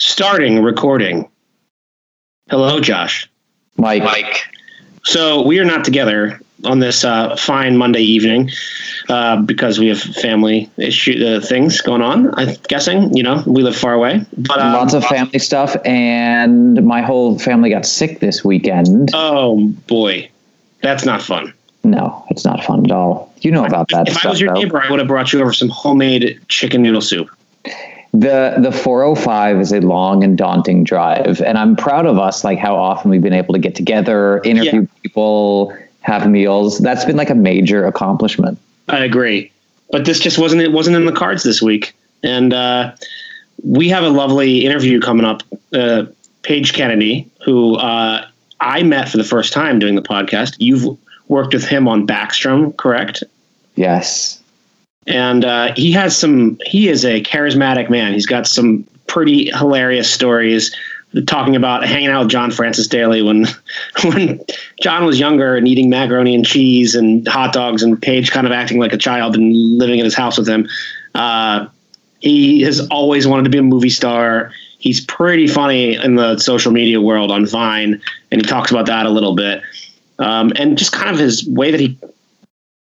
Starting recording. Hello, Josh. Mike. Mike. So we are not together on this uh, fine Monday evening uh, because we have family issue uh, things going on. I'm guessing, you know, we live far away, but um, Lots of family stuff, and my whole family got sick this weekend. oh boy, that's not fun. No, it's not fun at all. You know about that if stuff. I was your though. neighbor, I would have brought you over some homemade chicken noodle soup. The the 405 is a long and daunting drive, and I'm proud of us, like how often we've been able to get together, interview Yeah. people, have meals. That's been like a major accomplishment. I agree, but this just wasn't it wasn't in the cards this week, and uh, we have a lovely interview coming up. Uh, Page Kennedy, who uh, I met for the first time doing the podcast. You've worked with him on Backstrom, correct? Yes. And uh, he has some. He is a charismatic man. He's got some pretty hilarious stories. Talking about hanging out with John Francis Daley when when John was younger and eating macaroni and cheese and hot dogs, and Page kind of acting like a child and living in his house with him. Uh, he has always wanted to be a movie star. He's pretty funny in the social media world on Vine, and he talks about that a little bit. Um, and just kind of his way that he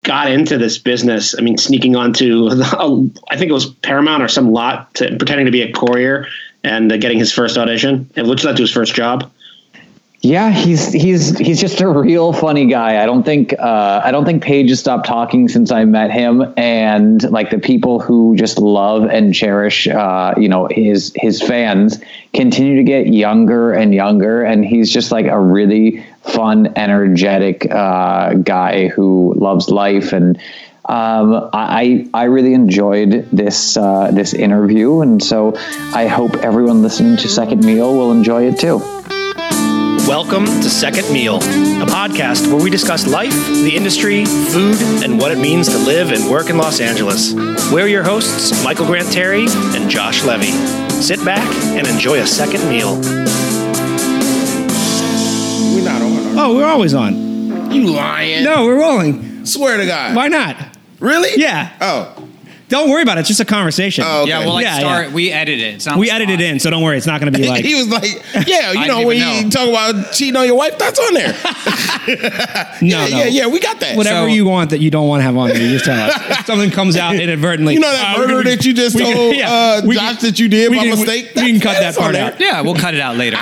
got into this business. I mean, sneaking onto, I think it was Paramount or some lot, to, pretending to be a courier and uh, getting his first audition, which led to his first job. Yeah, he's he's he's just a real funny guy. I don't think uh, I don't think Page has stopped talking since I met him, and like the people who just love and cherish, uh, you know, his his fans continue to get younger and younger, and he's just like a really fun, energetic uh, guy who loves life and. Um, I I really enjoyed this uh, this interview, and so I hope everyone listening to Second Meal will enjoy it too. Welcome to Second Meal, a podcast where we discuss life, the industry, food, and what it means to live and work in Los Angeles. We're your hosts, Michael Grant Terry and Josh Levy. Sit back and enjoy a second meal. We're not on. Oh, we're always on. You lying? No, we're rolling. Swear to God. Why not? Really? Yeah. Oh. Don't worry about it. It's just a conversation. Oh, okay. Yeah, well, like Yeah, start. yeah. We edit it. It's not we on the edited spot. in, so don't worry. It's not going to be like. he was like, yeah, you know, when even you know. talk about cheating on your wife, that's on there. no, yeah, no. yeah, yeah, we got that. Whatever So- you want that you don't want to have on there, you just tell us. If something comes out inadvertently. You know that uh, murder can- that you just we can- told yeah, uh, Josh can- that you did by can- mistake? We, we can cut that part there. out. Yeah, we'll cut it out later.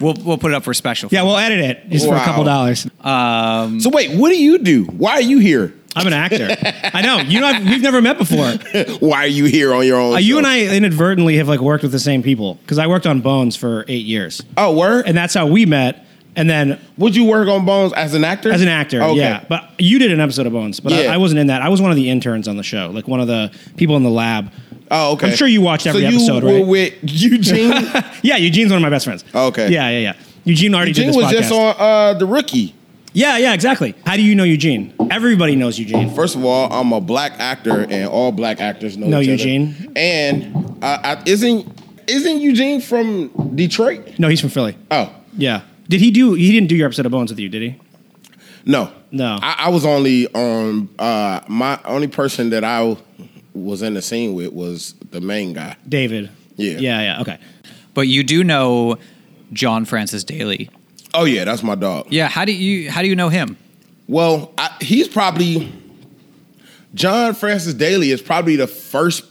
we'll we'll put it up for special. Yeah, we'll edit it just for a Wow. couple dollars. Um, So wait, what do you do? Why are you here? I'm an actor. I know. You know, we've never met before. Uh, Why are you here on your own? you show? and I inadvertently have like worked with the same people because I worked on Bones for eight years, Oh, word. and that's how we met. And then Would you work on Bones as an actor? as an actor, Okay. yeah. But you did an episode of Bones, but I, Yeah. I wasn't in that. I was one of the interns on the show, like one of the people in the lab. Oh, okay. I'm sure you watched every so episode, you were right? with Eugene. Yeah, Eugene's one of my best friends. Okay. Yeah, yeah, yeah. Eugene already Eugene did was this podcast. just on uh, the rookie. Yeah, yeah, exactly. How do you know Eugene? Everybody knows Eugene. First of all, I'm a black actor, and all black actors know Know each other. Eugene. And uh, I, isn't isn't Eugene from Detroit? No, he's from Philly. Oh Yeah. Did he do? He didn't do your episode of Bones with you, did he? no, No. I, I was only on uh, my only person that I was in the scene with was the main guy. David. Yeah. Yeah, yeah. Okay. but you do know John Francis Daley. Oh yeah, that's my dog. Yeah. How do you how do you know him? Well, I, he's probably John Francis Daley is probably the first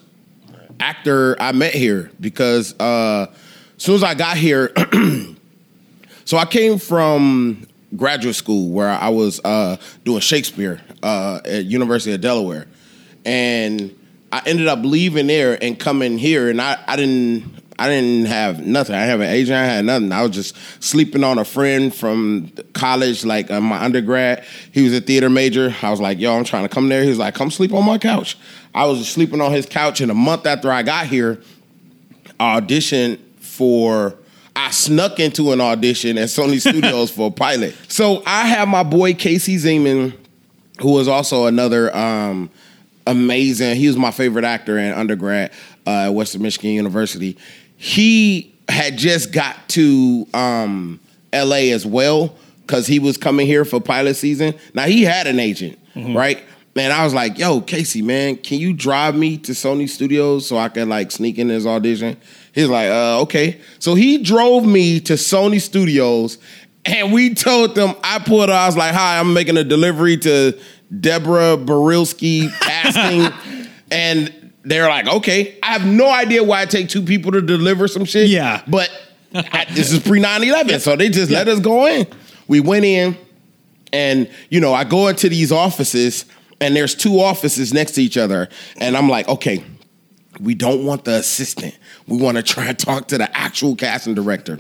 actor I met here because uh, as soon as I got here, so I came from graduate school where I was uh, doing Shakespeare uh, at University of Delaware, and I ended up leaving there and coming here, and I, I didn't. I didn't have nothing. I didn't have an agent. I had nothing. I was just sleeping on a friend from college, like uh, my undergrad. He was a theater major. I was like, "Yo, I'm trying to come there." He was like, "Come sleep on my couch." I was sleeping on his couch, and a month after I got here, I auditioned for. I snuck into an audition at Sony Studios for a pilot. So I have my boy Casey Zeman, who was also another um, amazing. He was my favorite actor in undergrad uh, at Western Michigan University. He had just got to um, L.A. as well because he was coming here for pilot season. Now he had an agent, right? And I was like, "Yo, Casey, man, can you drive me to Sony Studios so I can like sneak in his audition?" He's like, uh, okay. So he drove me to Sony Studios and we told them, I pulled I was like, hi, I'm making a delivery to Deborah Barylski casting. and they're like, okay. I have no idea why it take two people to deliver some shit. Yeah. But I, this is pre 9 11. So they just let us go in. We went in and, you know, I go into these offices and there's two offices next to each other. And I'm like, okay, we don't want the assistant. We want to try and talk to the actual casting director.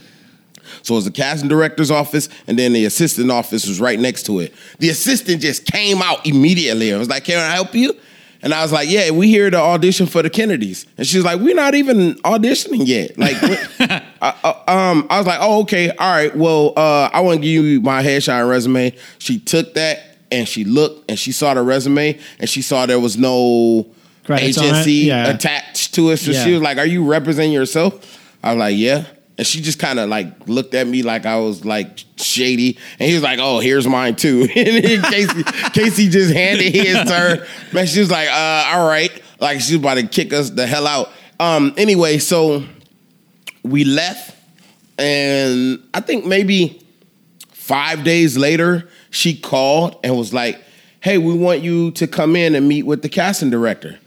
So it was the casting director's office, and then the assistant office was right next to it. The assistant just came out immediately. I was like, "Can I help you?" And I was like, "Yeah, we here to audition for the Kennedys." And she's like, "We're not even auditioning yet." Like, what- I, uh, um, I was like, "Oh, okay, all right. Well, uh, I want to give you my headshot and resume." She took that and she looked and she saw the resume and she saw there was no Credits agency Yeah. attached to it. So Yeah. she was like, "Are you representing yourself?" I was like, "Yeah." And she just kind of like looked at me like I was like shady, and he was like, "Oh, here's mine too." and then Casey, Casey just handed his to her. Man, she was like, uh, "All right," like she was about to kick us the hell out. Um, anyway, so we left, and I think maybe five days later, she called and was like, "Hey, we want you to come in and meet with the casting director."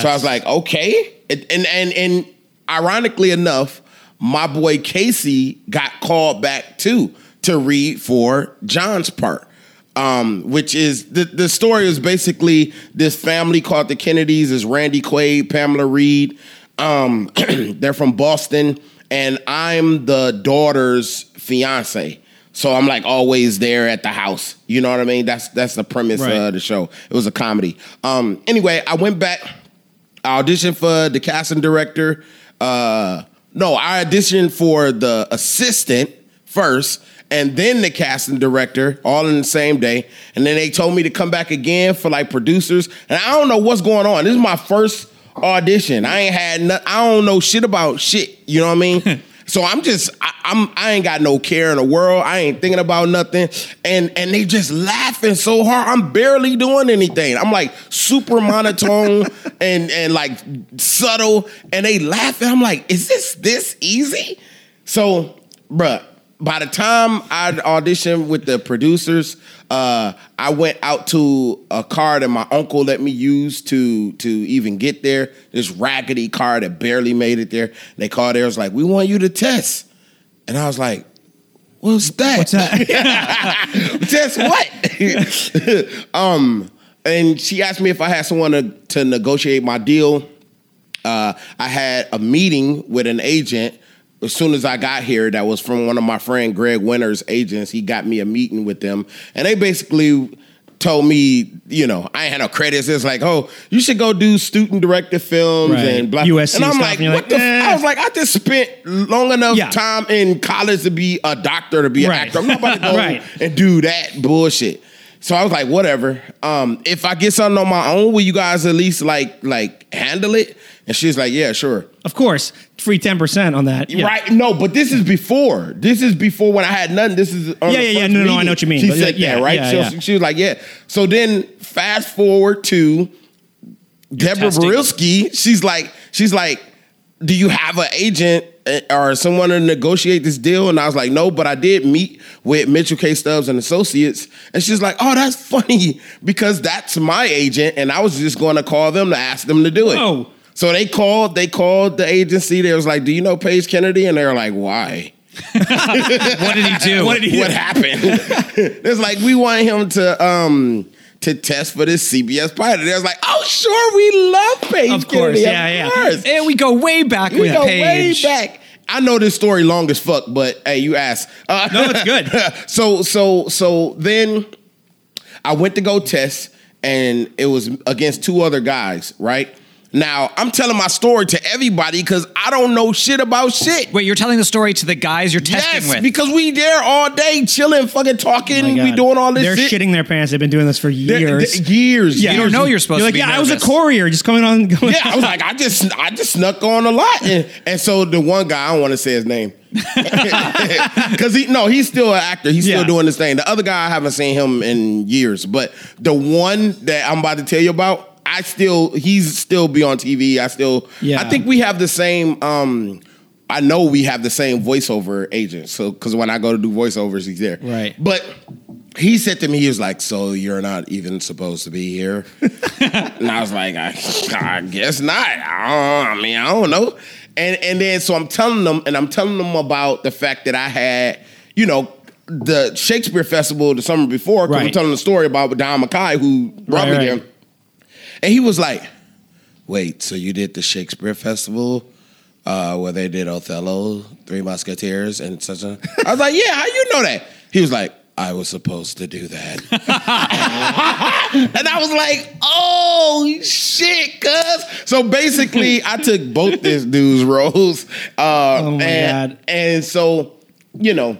so I was like, "Okay," and and and, and ironically enough, my boy Casey got called back too to read for John's part. Um, which is the, the story is basically this family called the Kennedys is Randy Quaid, Pamela Reed. Um, they're from Boston, and I'm the daughter's fiance. So I'm like always there at the house. You know what I mean? That's that's the premise Right. of the show. It was a comedy. Um, anyway, I went back. I auditioned for the casting director. Uh, no, I auditioned for the assistant first, and then the casting director, all in the same day. And then they told me to come back again for like producers. And I don't know what's going on. This is my first audition. I ain't had no, I don't know shit about shit. You know what I mean? So I'm just I, I'm I ain't got no care in the world. I ain't thinking about nothing. And and they just laughing so hard. I'm barely doing anything. I'm like super monotone and and like subtle. And they laughing. I'm like, is this this easy? So, bruh, by the time I auditioned with the producers, uh, I went out to a car that my uncle let me use to to even get there. This raggedy car that barely made it there. They called there, was like, "We want you to test," and I was like, "What's that? What's that? test what?" um, and she asked me if I had someone to, to negotiate my deal. Uh, I had a meeting with an agent as soon as I got here. That was from one of my friend Greg Winter's agents. He got me a meeting with them, and they basically told me, you know, I ain't had no credits. It's like, oh, you should go do student directed films Right. and blah. USC and I'm stuff, like, and what like, the? eh. I was like, I just spent long enough Yeah. time in college to be a doctor to be an Right. actor. I'm not about to go Right. and do that bullshit. So I was like, whatever. Um, if I get something on my own, will you guys at least like like handle it? And she's like, yeah, sure. of course, free ten percent on that. Yeah. Right? No, but this is before. This is before when I had nothing. This is Yeah, yeah, yeah. first No, no, I know what you mean. She But, said yeah, that, right? yeah, so yeah. She, was like, yeah. So then fast forward to Deborah testing. Barylski. She's like, she's like, do you have an agent or someone to negotiate this deal? And I was like, no, but I did meet with Mitchell K. Stubbs and Associates. And she's like, oh, that's funny because that's my agent, and I was just going to call them to ask them to do it. Whoa. So they called. They called the agency. They was like, "Do you know Page Kennedy?" And they were like, "Why? What did he do? What did he What happened?" it's like we want him to um to test for this CBS pilot. They was like, "Oh, sure, we love Page Of course, Kennedy. yeah, yeah. Course. And we go way back We with go Page. way back. I know this story long as fuck, but hey, you asked. Uh, No, it's good. so so so then I went to go test, and it was against two other guys, right? Now I'm telling my story to everybody because I don't know shit about shit. Wait, you're telling the story to the guys you're testing with? Yes, with. because we there all day chilling, fucking talking, Oh we doing all this. They're shit. shitting their pants. They've been doing this for They're- years. they're- years. Yeah. you don't know you're supposed You're to like, be yeah, I was a courier, just coming on. Going Yeah, I was like, I just, I just snuck on a lot, and, and so the one guy, I don't want to say his name, because he, no, he's still an actor. He's still doing this thing. The other guy, I haven't seen him in years, but the one that I'm about to tell you about, I still, he's still be on TV. I still, Yeah. I think we have the same um I know we have the same voiceover agent. So because when I go to do voiceovers, he's there. Right. But he said to me, he was like, "So you're not even supposed to be here?" and I was like, "I, I guess not. I, I mean, I don't know." And and then so I'm telling them, and I'm telling them about the fact that I had, you know. The Shakespeare Festival the summer before, because I'm telling the story about Don Mackay who brought Right, me right. there. And he was like, Wait, so you did the Shakespeare Festival uh, where they did Othello, Three Musketeers, and such a. I was like, Yeah, how you know that? He was like, I was supposed to do that. and I was like, Oh shit, cuz. So basically, I took both this dude's roles. Uh, Oh, my and, God. And so, you know,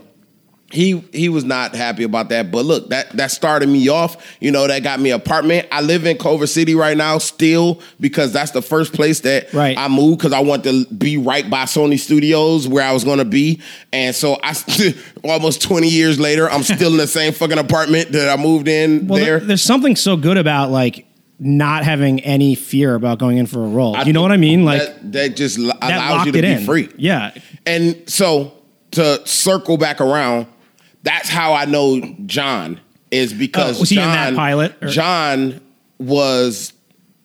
he he was not happy about that. But look, that that started me off. You know, that got me an apartment. I live in Culver City right now still because that's the first place that Right. I moved because I want to be right by Sony Studios where I was going to be. And so I almost 20 years later, I'm still in the same fucking apartment that I moved in Well, there. there, there's something so good about like not having any fear about going in for a role. I you know what I mean? Like that, that just that allows you to be in. free. Yeah. And so to circle back around, that's how I know John is because Oh, was he in John, that pilot, or- John was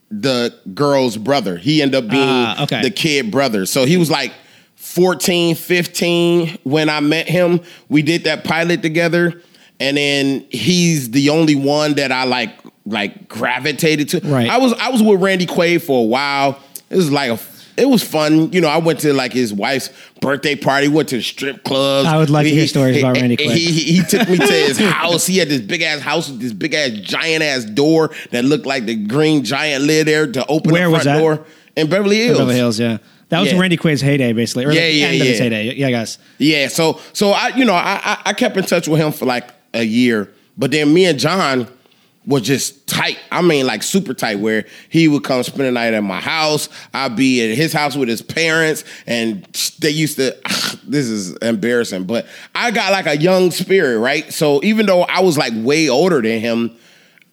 the girl's brother. He ended up being Ah, okay. the kid brother. So he was like 14, 15 when I met him. We did that pilot together. And then he's the only one that I like like gravitated to. Right. I was I was with Randy Quaid for a while. It was like a it was fun. You know, I went to like his wife's birthday party, went to strip clubs. I would like to hear stories about Randy he, Quaid. He, he took me to his house. He had this big ass house with this big ass giant ass door that looked like the green giant lid there to open Where the was front that? door in Beverly Hills. Beverly Hills, yeah. That was Yeah. Randy Quaid's heyday, basically. Or Yeah, the yeah, end of his heyday. Yeah, guys. Yeah, so so I you know I, I I kept in touch with him for like a year, but then me and John was just tight. I mean, like super tight. Where he would come spend the night at my house. I'd be at his house with his parents, and they used to. This is embarrassing, but I got like a young spirit, right? So even though I was like way older than him.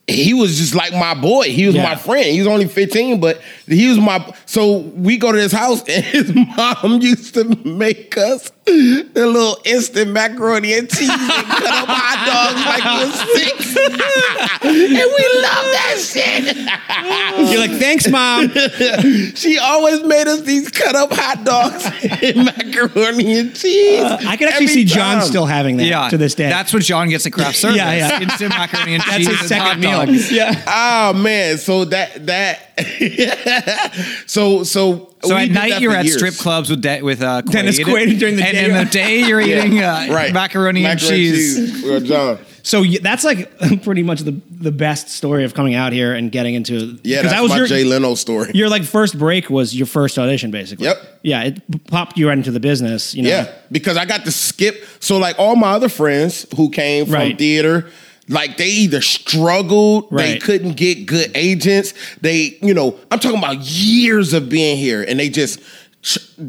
He was just like my boy. He was Yeah. my friend. He was only 15, but he was my. So we go to his house, and his mom used to make us the little instant macaroni and cheese and cut up hot dogs like we was six. and we love that shit. You're like, thanks, mom. she always made us these cut up hot dogs and macaroni and cheese. Uh, I can actually Every see John still having that Yeah, to this day. That's what John gets at craft service. Yeah, yeah. Instant macaroni and That's cheese his and second hot meal. dogs. Yeah. Oh man, so that that so so So we at night you're at years. strip clubs with De- with uh, Quaid. Dennis Quaid during the day. and day. in the day you're eating uh, right macaroni, and cheese. with John. So y- that's like pretty much the the best story of coming out here and getting into. Yeah, 'cause that's that was my your, Jay Leno story. your like first break was your first audition, basically. Yep. Yeah, it popped you right into the business. You know. Yeah, because I got to skip. So like all my other friends who came from Right. theater, like they either struggled, they couldn't get good agents. They, you know, I'm talking about years of being here, and they just.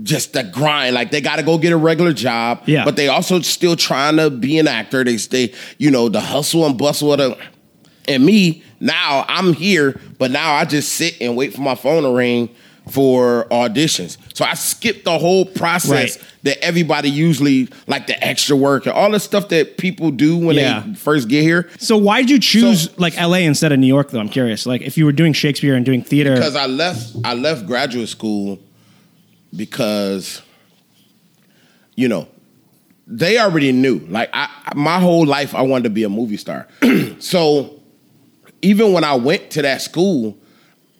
Just the grind, like they got to go get a regular job, Yeah. But they also still trying to be an actor. They stay, you know, the hustle and bustle of the. And me now, I'm here, but now I just sit and wait for my phone to ring for auditions. So I skipped the whole process Right. that everybody usually like the extra work and all the stuff that people do when Yeah. they first get here. So why did you choose So- like L.A. instead of New York? Though I'm curious. Like if you were doing Shakespeare and doing theater, Because I left, I left graduate school because, you know, they already knew. Like I, my whole life, I wanted to be a movie star. so even when I went to that school,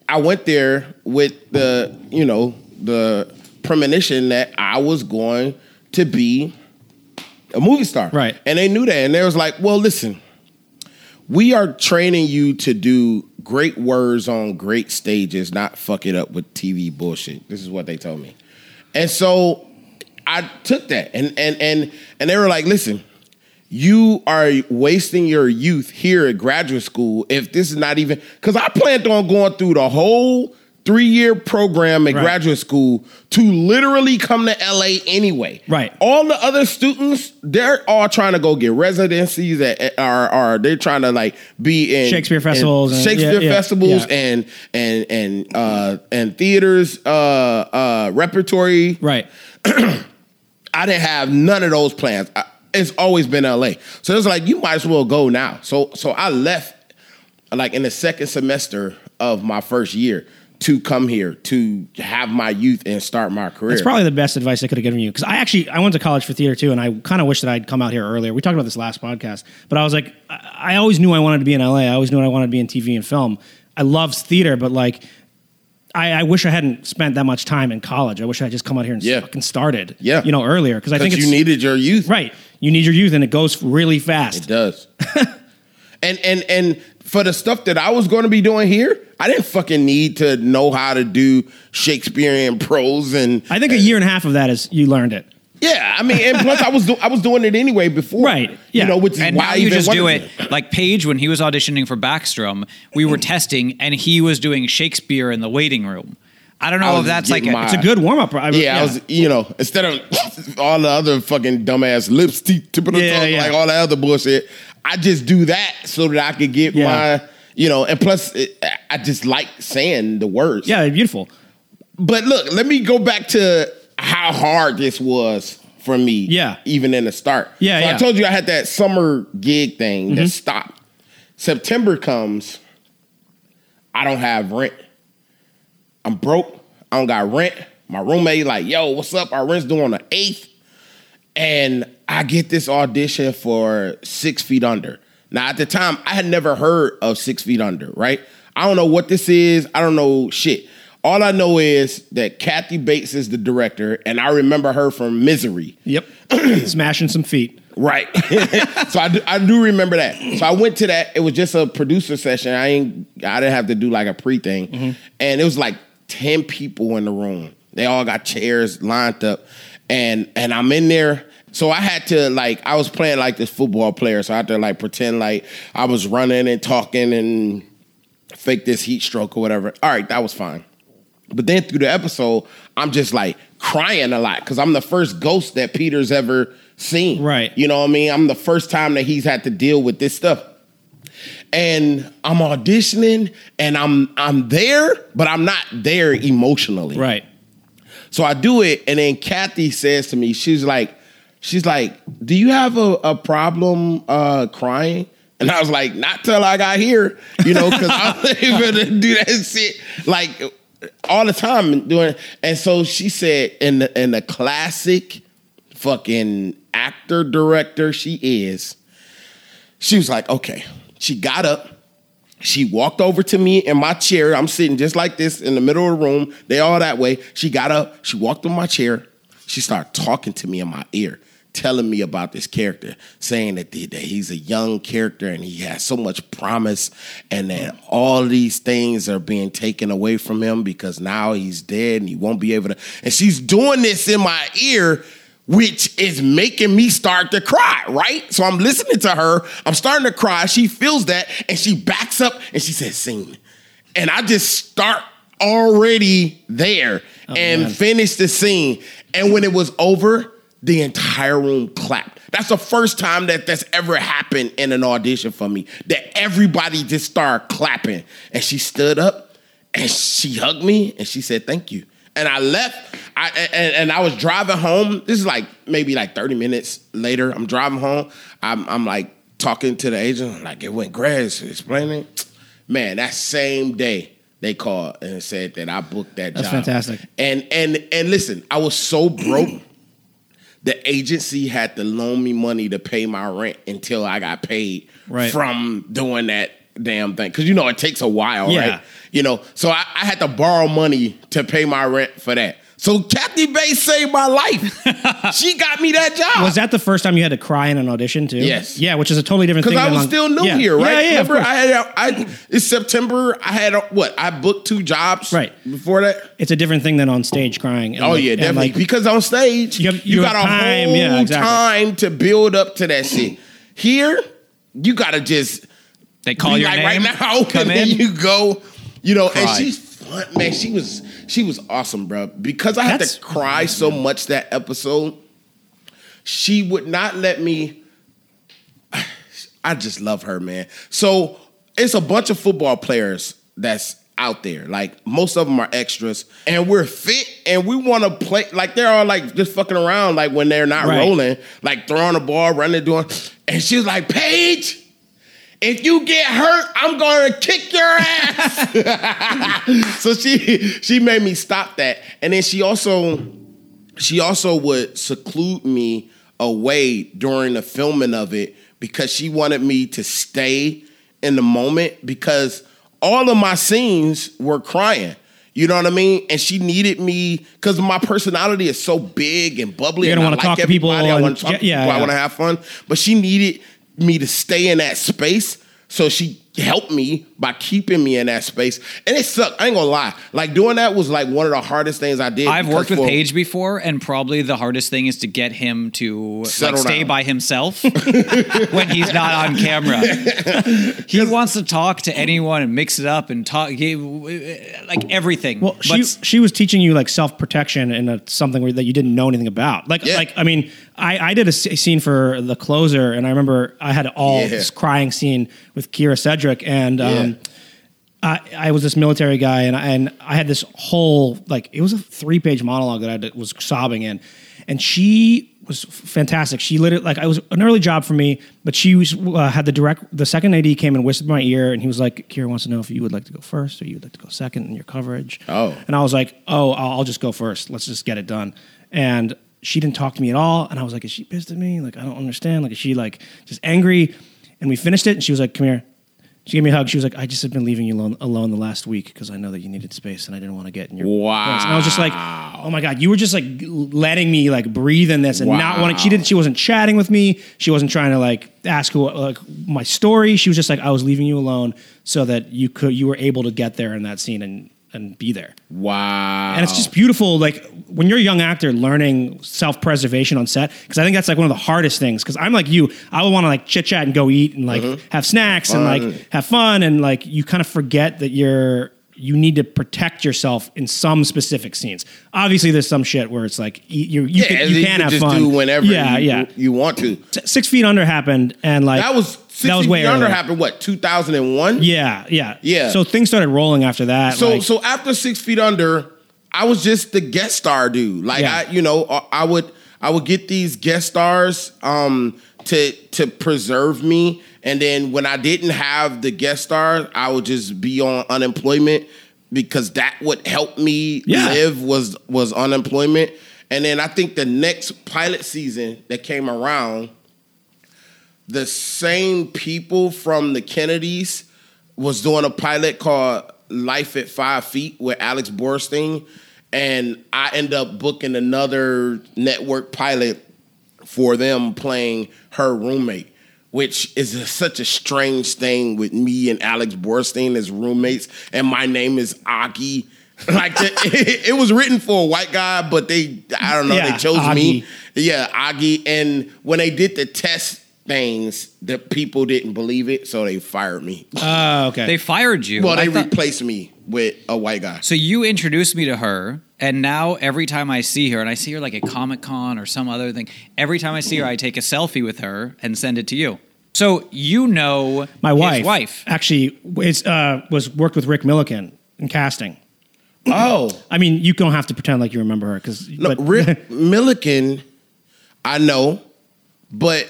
I went there with the, you know, the premonition that I was going to be a movie star. Right. And they knew that. And they was like, well, listen, we are training you to do great words on great stages, not fuck it up with TV bullshit. This is what they told me. And so I took that and and and and they were like, listen, you are wasting your youth here at graduate school if this is not even because I planned on going through the whole three-year program at Right. graduate school to literally come to LA anyway. Right. All the other students, they're all trying to go get residencies at, are are they're trying to like be in Shakespeare festivals and- Shakespeare yeah, yeah, festivals yeah. and and and uh and theaters uh uh repertory right? I didn't have none of those plans. I, it's always been LA. So it was like you might as well go now. So so I left like in the second semester of my first year to come here to have my youth and start my career. It's probably the best advice I could have given you because I actually I went to college for theater too, and I kind of wish that I'd come out here earlier. We talked about this last podcast, but I was like, I, I always knew I wanted to be in LA. I always knew I wanted to be in TV and film. I loved theater, but like, I, I wish I hadn't spent that much time in college. I wish I had just come out here and Yeah. fucking started. Yeah. you know, earlier because I think it's you needed your youth. right. You need your youth, and it goes really fast. It does. and and and for the stuff that I was going to be doing here, I didn't fucking need to know how to do Shakespearean prose and I think a year and a half of that is you learned it. Yeah. I mean, and plus I was do, I was doing it anyway before, Right, yeah. You know, which is And why now you just do it like Page when he was auditioning for Backstrom. We were mm. testing, and he was doing Shakespeare in the waiting room. I don't know I if that's like getting a, It's a good warm up. Yeah, I was, you know, instead of all the other fucking dumbass lips, teeth, tip of the Yeah, tongue, yeah. like all the other bullshit, I just do that so that I could get Yeah. my, you know, and plus it, I just like saying the words. yeah, beautiful. But look, let me go back to how hard this was for me. Yeah. Even in the start. Yeah, So yeah. I told you I had that summer gig thing Mm-hmm. that stopped. September comes, I don't have rent. I'm broke. I don't got rent. My roommate like, yo, what's up? Our rent's due on the eighth. And I get this audition for Six Feet Under. Now, at the time, I had never heard of Six Feet Under, right? I don't know what this is. I don't know shit. All I know is that Kathy Bates is the director, and I remember her from Misery. Yep, smashing some feet. Right. so I do, I do remember that. So I went to that. It was just a producer session. I ain't I didn't have to do like a pre thing. Mm-hmm. And it was like 10 people in the room. They all got chairs lined up. And and I'm in there. So I had to like I was playing like this football player. So I had to like pretend like I was running and talking and fake this heat stroke or whatever. All right, that was fine. But then through the episode, I'm just like crying a lot because I'm the first ghost that Peter's ever seen. Right. You know what I mean? I'm the first time that he's had to deal with this stuff. And I'm auditioning and I'm I'm there, but I'm not there emotionally. Right. So I do it, and then Kathy says to me, she's like, she's like, do you have a, a problem uh, crying? And I was like, not till I got here, you know, because I'm able to do that shit like all the time doing. And so she said, in the, in the classic fucking actor director she is, she was like, okay. She got up. She walked over to me in my chair. I'm sitting just like this in the middle of the room. They all that way. She got up. She walked to my chair. She started talking to me in my ear, telling me about this character, saying that, that he's a young character and he has so much promise, and that all these things are being taken away from him because now he's dead and he won't be able to. And she's doing this in my ear which is making me start to cry, right? So I'm listening to her, I'm starting to cry. She feels that and she backs up and she says, Sing. And I just start already there oh, and man. finish the scene. And when it was over, the entire room clapped. That's the first time that that's ever happened in an audition for me. That everybody just started clapping. And she stood up and she hugged me and she said, Thank you. And I left. I and, and I was driving home. This is like maybe like 30 minutes later. I'm driving home. I'm, I'm like talking to the agent, like it went great, explaining. Man, that same day they called and said that I booked that That's job. fantastic. And and and listen, I was so broke. The agency had to loan me money to pay my rent until I got paid Right. from doing that damn thing. Cause you know it takes a while, Yeah. right? You know, so I, I had to borrow money to pay my rent for that. So Kathy Bates saved my life. she got me that job. Was that the first time you had to cry in an audition too? Yes. Yeah, which is a totally different thing. Because I was on- still new Yeah. here, right? Yeah, yeah. Remember. I had I it's September. I had what? I booked two jobs Right. before that. it's a different thing than on stage crying. Oh like- yeah, definitely. like, because on stage, You you, have- you got a time, whole yeah, exactly. time to build up to that shit. Here, you gotta just They call your like name. right now, Come and then in. you go. You know, and she's man. She was she was awesome, bro. Because I had That's- to cry so much that episode. She would not let me. I just love her, man. So it's a bunch of football players that's out there. Like most of them are extras, and we're fit, and we want to play. Like they're all like just fucking around, like when they're not Right. rolling, like throwing the ball, running, doing. And she was like, Page. If you get hurt, I'm gonna kick your ass. so she she made me stop that, and then she also she also would seclude me away during the filming of it because she wanted me to stay in the moment because all of my scenes were crying. You know what I mean? And she needed me because my personality is so big and bubbly. You don't wanna like talk to people. I want to talk yeah, to people. yeah, I want to have fun. But she needed me to stay in that space. So she helped me by keeping me in that space. And it sucked. I ain't gonna lie. Like doing that was like one of the hardest things I did. I've worked with for- Page before, and probably the hardest thing is to get him to like, stay down. by himself when he's not on camera. he wants to talk to anyone and mix it up and talk he- like everything. Well, she But she was teaching you like self protection and uh, something that you didn't know anything about. Like Yeah. like I mean, I I did a scene for the closer, and I remember I had all Yeah. this crying scene with Kyra Sedgwick, and um, Yeah. I I was this military guy, and I, and I had this whole like it was a three page monologue that I did, was sobbing in, and she was fantastic. She lit it like I was an early job for me, but she was uh, had the direct. The second AD came and whispered in my ear, and he was like, "Kyra wants to know if you would like to go first or you would like to go second in your coverage." Oh. and I was like, "Oh, I'll, I'll just go first. Let's just get it done." And she didn't talk to me at all, and I was like, "Is she pissed at me? Like I don't understand. Like is she like just angry?" And we finished it, and she was like, "Come here." She gave me a hug. She was like, "I just have been leaving you alone, alone the last week because I know that you needed space and I didn't want to get in your Wow. place." And I was just like, "Oh my god, you were just like letting me like breathe in this and not wanting." She didn't. She wasn't chatting with me. She wasn't trying to like ask who, like my story. She was just like, "I was leaving you alone so that you could you were able to get there in that scene and and be there." Wow. And it's just beautiful, like when you're a young actor learning self preservation on set, because I think that's like one of the hardest things. Because I'm like you, I would want to like chit chat and go eat and like mm-hmm. have snacks and like have fun, and like you kind of forget that you're you need to protect yourself in some specific scenes. Obviously, there's some shit where it's like you you, yeah, can, you can have just fun do whenever Yeah, you, yeah. you want to. Six Feet Under happened, and like That was 60 that was way Feet Under earlier. happened what 2001. Yeah, yeah, Yeah. So things started rolling after that. So like- so after Six Feet Under, I was just the guest star dude. Like Yeah. I, you know, I- I would I would get these guest stars um, to to preserve me, and then when I didn't have the guest star, I would just be on unemployment because that would help me Yeah. live was was unemployment. And then I think the next pilot season that came around, the same people from the Kennedys was doing a pilot called Life at Five Feet with Alex Borstein. And I end up booking another network pilot for them playing her roommate, which is a- such a strange thing with me and Alex Borstein as roommates. And my name is Aki. Like it, it was written for a white guy, but they I don't know Yeah, they chose Augie. me. Yeah, Augie. And when they did the test things, the people didn't believe it, so they fired me. Oh, okay. they fired you. well, I they thought- replaced me with a white guy. So you introduced me to her, and now every time I see her, and I see her like at Comic Con or some other thing, every time I see her, I take a selfie with her and send it to you. So you know my his wife, wife. actually is, uh, was worked with Rick Millikan in casting. Oh, I mean, you don't have to pretend like you remember her because no, Rick Millikan, I know, but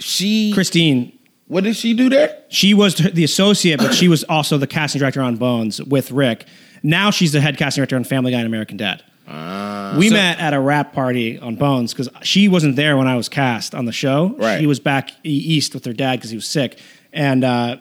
she. Christine, what did she do there? she was the associate, but she was also the casting director on Bones with Rick. Now she's the head casting director on Family Guy and American Dad. Ah. we met at a wrap party on Bones because she wasn't there when I was cast on the show. Right. She was back east with her dad because he was sick, and uh,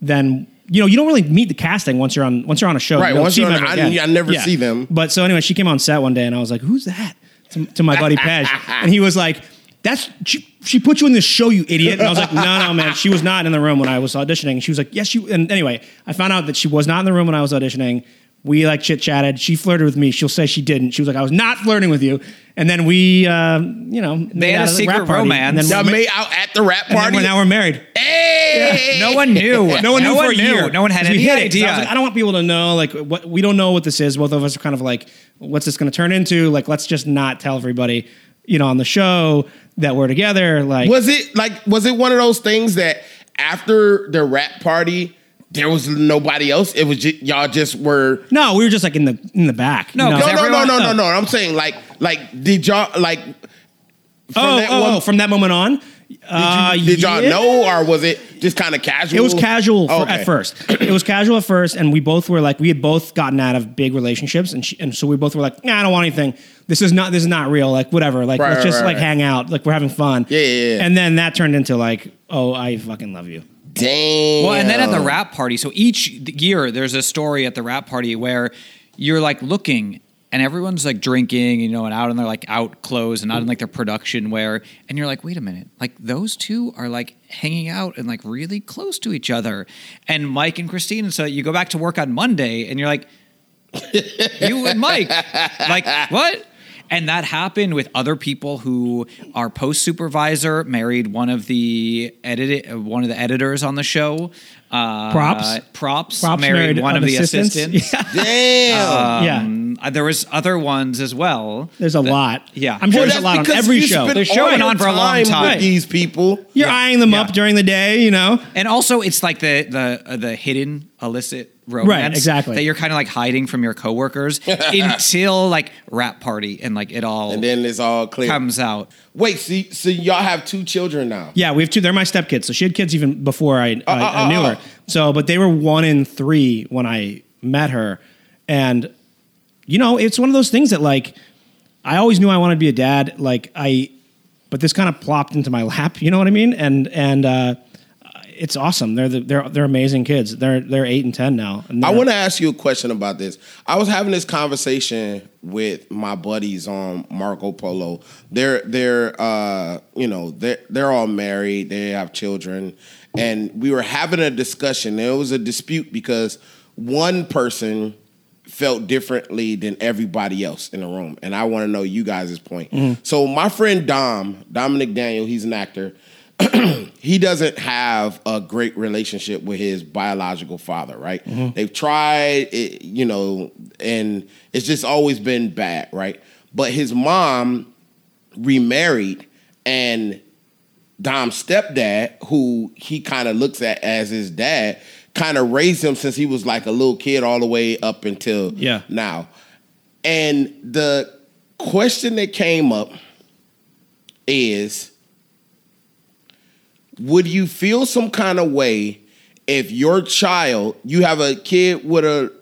then you know you don't really meet the casting once you're on once you're on a show. Right, once you're on- I- I never see them. But so anyway, she came on set one day, and I was like, "Who's that?" To, to my buddy Pej, and he was like. That's she, she put you in this show, you idiot. And I was like, no, no, man. She was not in the room when I was auditioning. And she was like, yes, you. And anyway, I found out that she was not in the room when I was auditioning. We like chit chatted. She flirted with me. She'll say she didn't. She was like, I was not flirting with you. And then we, uh, you know, made had a secret wrap romance. And then, we're, made out at the wrap and then party. we're, now we're married. hey, No one knew. No one knew for a knew. year. No one had 'Cause we any hid idea. I, was like, I don't want people to know. Like, what we don't know what this is. Both of us are kind of like, what's this going to turn into? Like, let's just not tell everybody, you know, on the show that we're together. Like, Was it like was it one of those things that after the wrap party there was nobody else. It was just, y'all just were. No, we were just like in the in the back. No, you know? No, no, no, everyone- no, no, no. I'm saying like, like, did y'all like? From Oh, that oh, one- oh, from that moment on. did, uh, you, did y'all yeah. know, or was it just kind of casual? It was casual for, Okay. at first. It was casual at first, and we both were like, we had both gotten out of big relationships, and she, and so we both were like, nah, I don't want anything. This is not this is not real. Like whatever. Like Right, let's right, just right, like right. hang out. Like we're having fun. Yeah, yeah, yeah. And then that turned into like, oh, I fucking love you. Damn. Well, and then at the wrap party, so each year there's a story at the wrap party where you're like looking and everyone's like drinking, you know, and out in their like out clothes and out in like their production wear. And you're like, wait a minute, like those two are like hanging out and like really close to each other. And Mike and Christine, and so you go back to work on Monday and you're like, you and Mike, like what? And that happened with other people who our post supervisor married one of the edit one of the editors on the show. Uh, Props? props, Props married, married one an of the assistants? assistants. Damn. yeah. Um, uh, there was other ones as well. There's a that- lot. Yeah. I'm sure Well, there's a that's lot on because every you show. spend The show all went on for a long with time. these people. You're eyeing them up during the day, you know. And also, it's like the the uh, the hidden illicit romance right, exactly. that you're kind of like hiding from your coworkers until like wrap party and like it all And then it's all clear. comes out. Wait, see, so y'all have two children now. Yeah, we have two. They're my stepkids. So she had kids even before I, I, uh, I knew uh. her. So, but they were one and three when I met her, and you know, it's one of those things that like I always knew I wanted to be a dad. Like I, but this kind of plopped into my lap. You know what I mean? And and uh, it's awesome. They're the, they're they're amazing kids. They're they're eight and ten now. And I want to ask you a question about this. I was having this conversation with my buddies on Marco Polo. They're they're uh, you know they're they're all married. They have children, and we were having a discussion. There was a dispute because one person felt differently than everybody else in the room, and I want to know you guys' point. So my friend Dom Dominic Daniel, he's an actor he doesn't have a great relationship with his biological father, right? Mm-hmm. They've tried, it, you know, and it's just always been bad, right? But his mom remarried, and Dom's stepdad, who he kind of looks at as his dad, kind of raised him since he was like a little kid all the way up until Yeah. now. And the question that came up is would you feel some kind of way if your child, you have a kid with a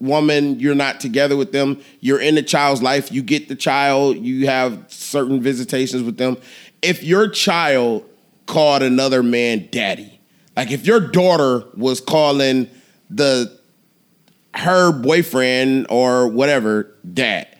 woman, you're not together with them, you're in the child's life, you get the child, you have certain visitations with them. If your child called another man daddy, like if your daughter was calling the her boyfriend or whatever dad,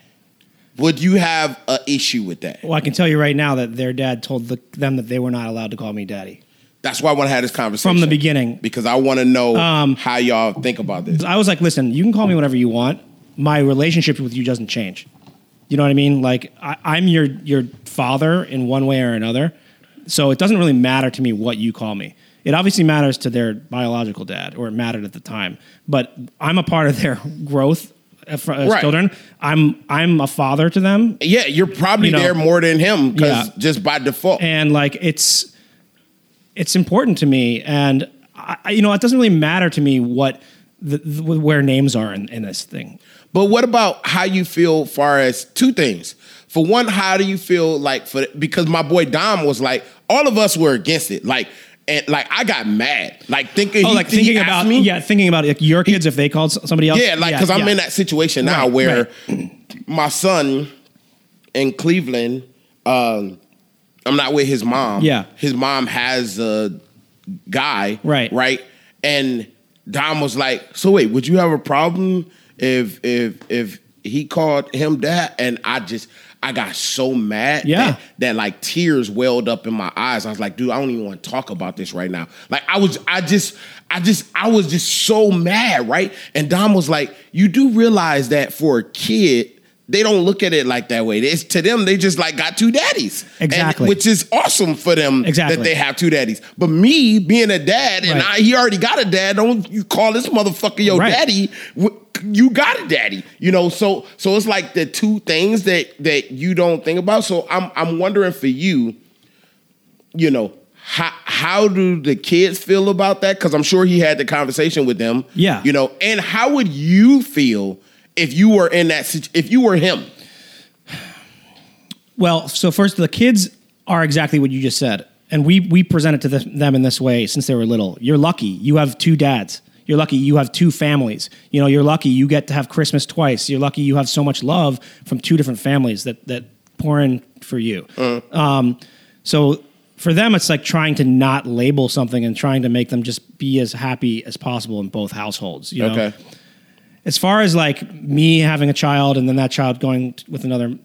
would you have an issue with that? Well, I can tell you right now that their dad told the, them that they were not allowed to call me daddy That's why I want to have this conversation from the beginning. because I want to know Um, how y'all think about this. I was like, listen, you can call me whatever you want. My relationship with you doesn't change. You know what I mean? Like I, I'm your your father in one way or another, so it doesn't really matter to me what you call me. It obviously matters to their biological dad, or it mattered at the time. But I'm a part of their growth Uh, as as uh, Right. children. I'm I'm a father to them, Yeah, you're probably You know, there more than him because Yeah. just by default. and like it's it's important to me and I, I- you know it doesn't really matter to me what the, the, where names are in, in this thing But what about how you feel far as two things? For one, how do you feel like for because my boy Dom was like, all of us were against it. Like and like I got mad. Like thinking oh he, like thinking about me. yeah thinking about like your kids if they called somebody else Yeah, like because I'm yeah. in that situation now Right, where my son in Cleveland, um, I'm not with his mom. Yeah. his mom has a guy. Right. right, and Dom was like, "So wait, would you have a problem if if if he called him that?" And I just. I got so mad Yeah. that, that like tears welled up in my eyes. I was like, dude, I don't even want to talk about this right now. Like I was, I just, I just, I was just so mad, right? And Dom was like, you do realize that for a kid, they don't look at it like that way. It's to them, they just like got two daddies. And- Exactly. which is awesome for them Exactly. that they have two daddies. But me being a dad and Right. I, he already got a dad, don't you call this motherfucker your Right. daddy? You got a daddy, you know. So, so it's like the two things that that you don't think about. So I'm I'm wondering for you, you know, how how do the kids feel about that? Because I'm sure he had the conversation with them. Yeah. you know. And how would you feel if you were in that? If you were him? Well, so first, the kids are exactly what you just said, and we we present it to them in this way since they were little. You're lucky you have two dads. You're lucky you have two families. You know, you're lucky you get to have Christmas twice. You're lucky you have so much love from two different families that that pour in for you. Um, so for them, it's like trying to not label something and trying to make them just be as happy as possible in both households. You know? Okay. As far as like me having a child and then that child going with another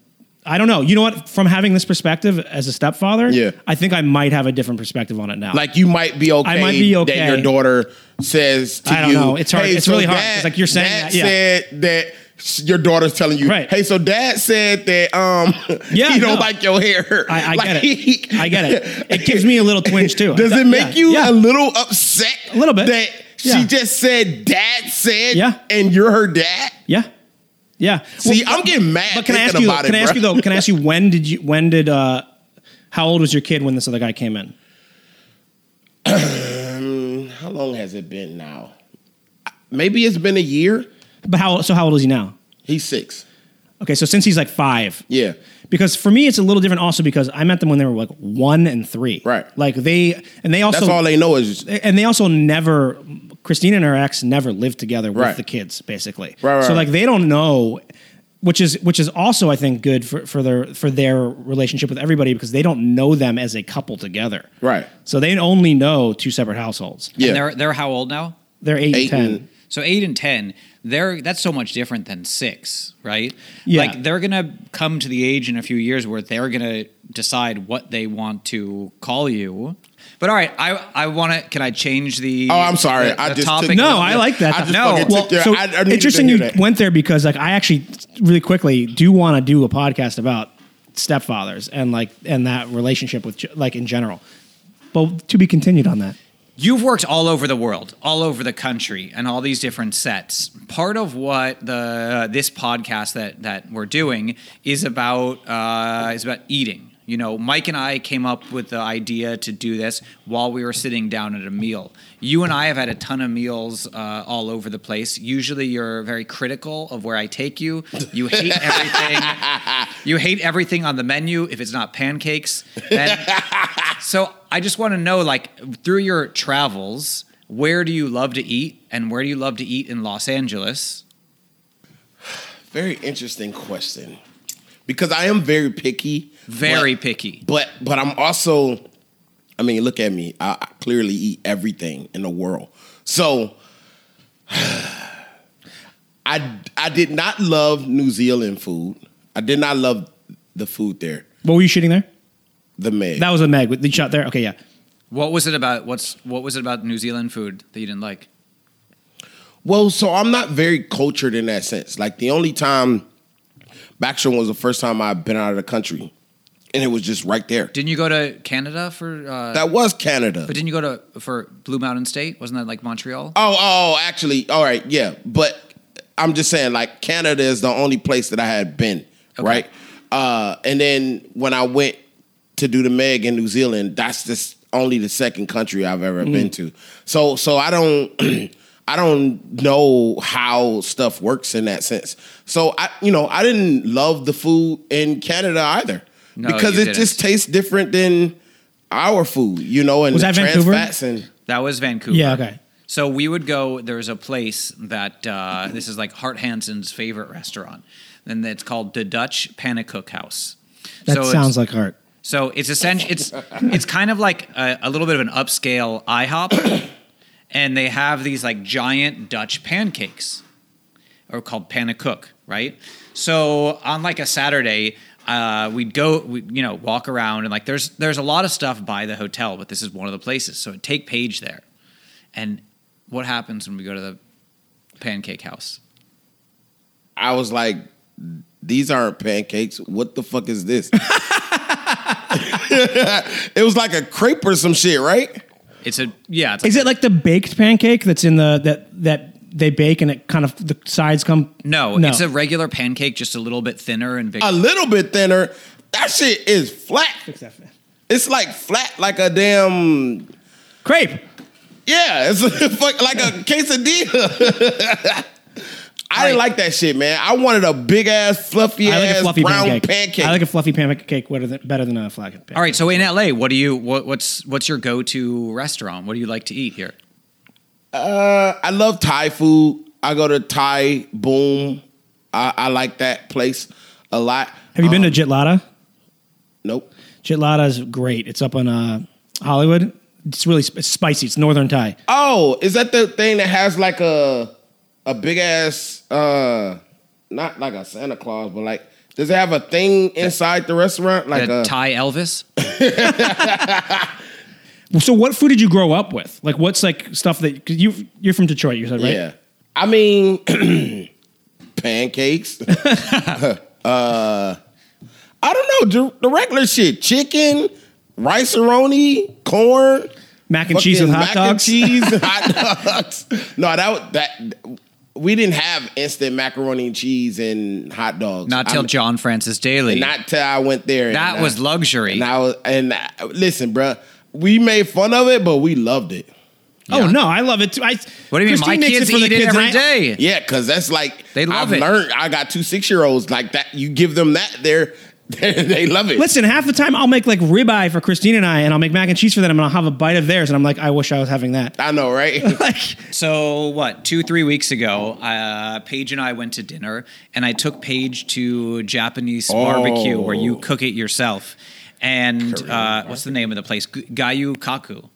i don't know you know what from having this perspective as a stepfather Yeah. i think i might have a different perspective on it now Like you might be okay. I might be that okay. your daughter says to I don't you. know. It's hard- "Hey, it's really hard, 'cause, like, you're saying that, yeah. said that your daughter's telling you, Right. hey, so dad said that um Yeah, he don't no. like your hair. I, I Like, get it. I get it. It gives me a little twinge too. Does it make Yeah, you yeah. a little upset? A little bit. That Yeah. she just said dad said Yeah. and you're her dad? Yeah, yeah. See, I'm getting mad But can I ask you? Can it, I ask bro. you though? Can I ask you when did you? When did? uh How old was your kid when this other guy came in? How long has it been now? Maybe it's been a year. But how? So how old is he now? He's six. Okay, so since he's like five, Yeah. because for me it's a little different also because I met them when they were like one and three. Right. Like they and they also That's all they know is and they also never Christina and her ex never lived together with Right. the kids basically. Right, right, so like they don't know which is which is also I think good for, for their for their relationship with everybody because they don't know them as a couple together. Right. So they only know two separate households. Yeah. And they're they're how old now? They're eight, Eight and ten. and- So eight and ten, they're that's so much different than six, right? Yeah. Like they're gonna come to the age in a few years where they're gonna decide what they want to call you. But all right, I I want to. Can I change the? Oh, I'm sorry. the- I the just topic. took- No, I like that. I just No. Well, took your- so I- I interesting you hear that. went there because like I actually really quickly do want to do a podcast about stepfathers and like and that relationship with like in general. But to be continued on that. You've worked all over the world, all over the country, and all these different sets. Part of what the this podcast that that we're doing is about uh, is about eating. You know, Mike and I came up with the idea to do this while we were sitting down at a meal. You and I have had a ton of meals uh, all over the place. Usually, you're very critical of where I take you. You hate everything. you hate everything on the menu if it's not pancakes. Then so I just want to know, like, through your travels, where do you love to eat, and where do you love to eat in Los Angeles? Very interesting question. Because I am very picky. Very but, picky. But but I'm also I mean, look at me. I, I clearly eat everything in the world. So I I did not love New Zealand food. I did not love the food there. What were you shooting there? The Meg. That was a Meg. The shot there. Okay, yeah. What was it about? What's what was it about New Zealand food that you didn't like? Well, so I'm not very cultured in that sense. Like the only time Backstrom was the first time I've been out of the country, and it was just right there. Didn't you go to Canada for? Uh, That was Canada. but didn't you go to for Blue Mountain State? Wasn't that like Montreal? Oh, oh, actually, all right, yeah. But I'm just saying, like, Canada is the only place that I had been, right? Uh, and then when I went to do the Meg in New Zealand, that's just only the second country I've ever been to. So, so I don't. I don't know how stuff works in that sense. So I, you know, I didn't love the food in Canada either No, because you it didn't. just tastes different than our food, you know, and Was the that trans Vancouver? fats and That was Vancouver. Yeah, okay. So we would go. There's a place that uh, this is like Hart Hanson's favorite restaurant, and it's called the Dutch Pannenkoek House. That So it's- sounds like Hart. So it's essentially it's it's kind of like a, a little bit of an upscale IHOP, and they have these like giant Dutch pancakes, or called pannenkoek, right? So on like a Saturday, uh, we'd go, we, you know, walk around and like there's there's a lot of stuff by the hotel, but this is one of the places. So take Page there, and what happens when we go to the pancake house? I was like, these aren't pancakes. What the fuck is this? it was like a crepe or some shit, right? It's a yeah. It's Is it like the baked pancake that's in the that that they bake and it kind of the sides come? no, No. it's a regular pancake, just a little bit thinner and big. A little bit thinner. That shit is flat. It's like flat, like a damn, Crepe. Yeah, it's like a quesadilla. I didn't like that shit, man. I wanted a big ass, fluffy I like ass a fluffy brown pancake. pancake. I like a fluffy pancake better than, better than a flat pancake. All right, so in LA, what do you what, what's what's your go to restaurant? What do you like to eat here? Uh, I love Thai food. I go to Thai Boom. I, I like that place a lot. Have you been Um, to Jitlada? Nope. Jitlada is great. It's up on uh, Hollywood. It's really sp- it's spicy. It's northern Thai. Oh, is that the thing that has like a a big ass uh not like a Santa Claus, but like does it have a thing inside the restaurant? Like The a Thai Elvis? So, what food did you grow up with? Like, what's like stuff that cause you you're from Detroit? You said right? Yeah. I mean pancakes. uh I don't know, the, the regular shit. Chicken, Rice-A-Roni, corn, Mac and cheese with fucking hot mac dogs. and cheese, hot dogs. No, that that we didn't have instant macaroni and cheese and hot dogs. Not till I'm- John Francis Daley. Not till I went there. that and was I, luxury. And I was, and I, listen, bruh, we made fun of it, but we loved it. Oh no, I love it too. I, what do you mean? My makes kids for the eat it kids, every and I- day. Yeah, because that's like They love I've it. learned. I got two six year olds like that. You give them that, they're, they they love it. Listen, half the time I'll make like ribeye for Christine and I, and I'll make mac and cheese for them, and I'll have a bite of theirs, and I'm like, I wish I was having that. I know, right? Like, So what? Two, three weeks ago, uh, Page and I went to dinner, and I took Page to Japanese barbecue where you cook it yourself. And uh, what's the name of the place? G- Gyu-Kaku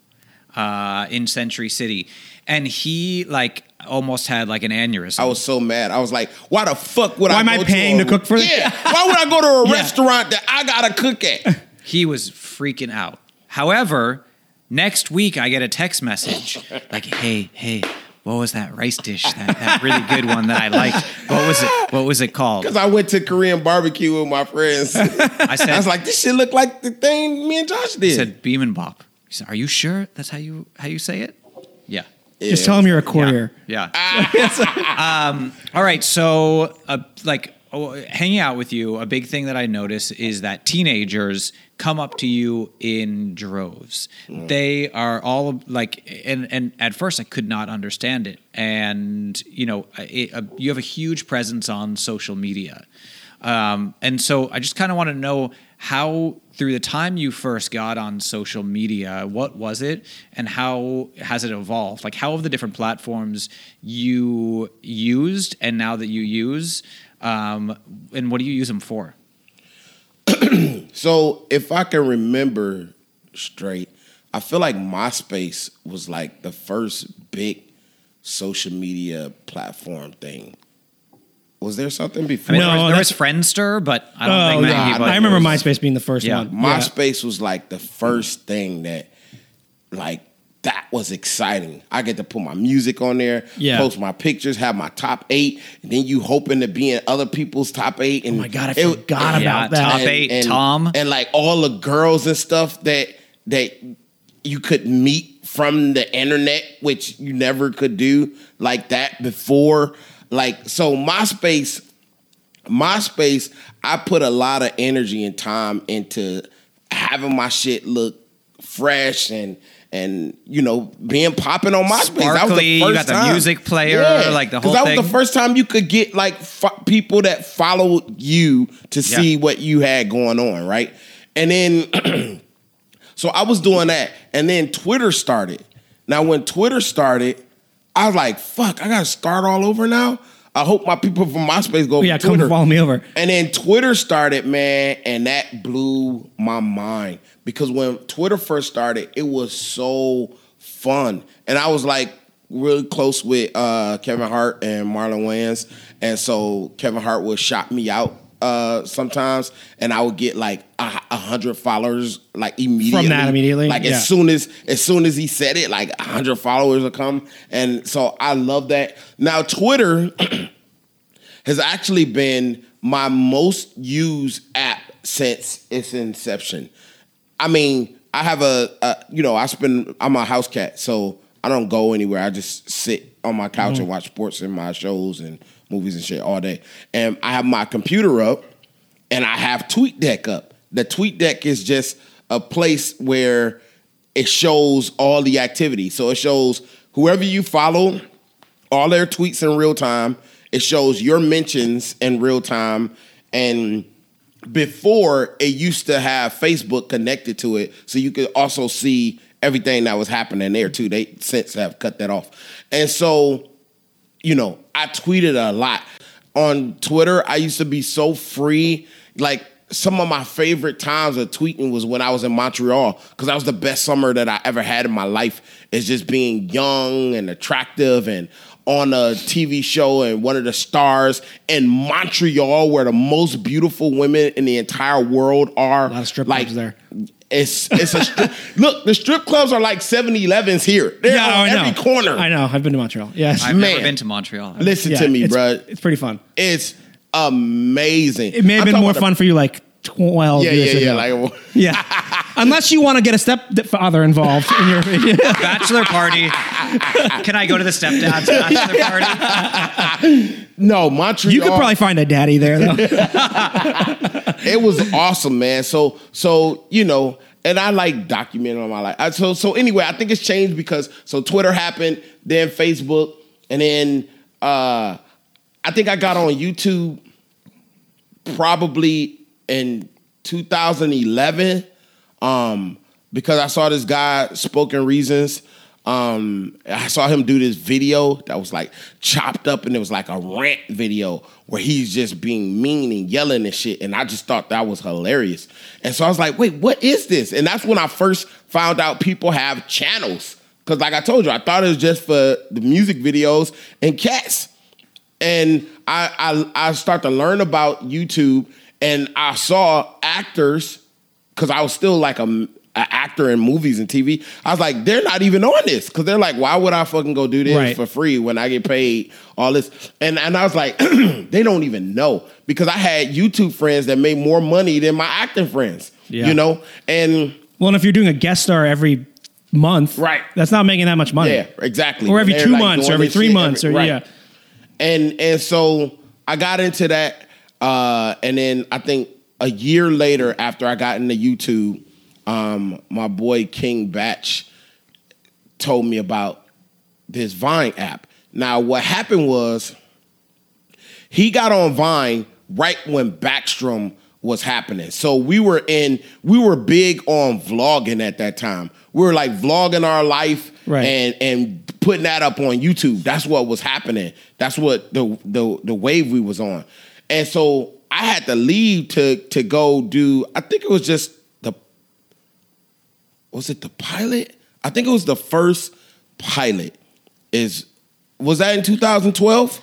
uh, in Century City. And he like almost had like an aneurysm. I was so mad. I was like, why the fuck would Why I? Why am I go paying a- to cook for this? Yeah. Why would I go to a Yeah. restaurant that I gotta cook at? he was freaking out. However, next week I get a text message like, "Hey, hey, what was that rice dish? That, that really good one that I liked. What was it? What was it called?" Because I went to Korean barbecue with my friends. I said, I was like, this shit look like the thing me and Josh did. He said beam and bop. He said, "Are you sure that's how you how you say it?" Yeah. just tell them you're a courier. Yeah. um, all right. So, uh, like, oh, hanging out with you, a big thing that I notice is that teenagers come up to you in droves. They are all like, and and at first I could not understand it. And you know, it, uh, you have a huge presence on social media. Um, and so I just kind of want to know how, through the time you first got on social media, what was it and how has it evolved? Like, how have the different platforms you used and now that you use, um, and what do you use them for? So if I can remember straight, I feel like MySpace was like the first big social media platform thing. Was there something I before? mean, No, there, was, there was Friendster, but I don't Oh, think many yeah. people. I remember was- MySpace being the first Yeah. one. MySpace was like the first thing that, like, that was exciting. I get to put my music on there, Yeah. post my pictures, have my top eight, and then you hoping to be in other people's top eight. And Oh my god, I it- forgot Yeah, about that. top eight. Tom. and like all the girls and stuff that that you could meet from the internet, which you never could do like that before. Like so, MySpace, MySpace, I put a lot of energy and time into having my shit look fresh and and you know being popping on MySpace. That was Sparkly, the you got the time. music player, like the whole that was the first time you could get like fo- people that followed you to see Yeah. what you had going on, right? And then, so I was doing that, and then Twitter started. Now, when Twitter started, I was like, "Fuck, I gotta start all over now." I hope my people from MySpace go. yeah, come follow me over. And then Twitter started, man, and that blew my mind because when Twitter first started, it was so fun, and I was like really close with uh, Kevin Hart and Marlon Wayans, and so Kevin Hart would shout me out uh, sometimes, and I would get like a, a hundred followers like immediately from that immediately? like Yeah. as soon as as soon as he said it, like a hundred followers would come, and so I love that. Now Twitter has actually been my most used app since its inception. I mean, I have a, a you know, I spend I'm a house cat, so I don't go anywhere. I just sit on my couch and watch sports and my shows and movies and shit all day. And I have my computer up and I have TweetDeck up. The TweetDeck is just a place where it shows all the activity. So it shows whoever you follow, all their tweets in real time. It shows your mentions in real time. And before it used to have Facebook connected to it, so you could also see everything that was happening there too. They since have cut that off. And so, you know, I tweeted a lot. On Twitter, I used to be so free. Like some of my favorite times of tweeting was when I was in Montreal because that was the best summer that I ever had in my life. Is just being young and attractive and on a TV show and one of the stars in Montreal, where the most beautiful women in the entire world are. A lot of strip like, there. It's it's a strip, look. The strip clubs are like 7-Elevens here. They're Yeah, on I know. every corner. I know. I've been to Montreal. Yes. I've Man. never been to Montreal. Listen Yeah, to me, it's, bruh. It's pretty fun. It's amazing. It may have I'm been talking more about fun for you like 12 yeah, years yeah, yeah. ago. Like, yeah. Unless you want to get a stepfather involved in your Bachelor party. Can I go to the stepdad's bachelor party? no, Montreal. You could probably find a daddy there though. It was awesome, man. So so you know, and I like documenting my life. I, so so anyway, I think it's changed because so Twitter happened, then Facebook, and then uh I think I got on YouTube probably in 2011 um because I saw this guy spoken reasons um I saw him do this video that was like chopped up and it was like a rant video where he's just being mean and yelling and shit and I just thought that was hilarious. And so I was like, "Wait, what is this?" And that's when I first found out people have channels cuz like I told you, I thought it was just for the music videos and cats and I, I I start to learn about YouTube, and I saw actors because I was still like a, a actor in movies and TV. I was like, they're not even on this because they're like, why would I fucking go do this Right. for free when I get paid all this? And and I was like, they don't even know because I had YouTube friends that made more money than my acting friends. Yeah. You know, and well, and if you're doing a guest star every month, Right. That's not making that much money. yeah, exactly. Or every two like, months, or every three shit months, every- or right. yeah. and and so I got into that, uh, and then I think a year later, after I got into YouTube, um, my boy King Bach told me about this Vine app. Now, what happened was he got on Vine right when Backstrom was happening. So we were in, we were big on vlogging at that time. We were like vlogging our life Right. and and putting that up on YouTube. That's what was happening. That's what the the the wave we was on. And so I had to leave to to go do. I think it was just was it the pilot? I think it was the first pilot. Is was that in 2012? Uh,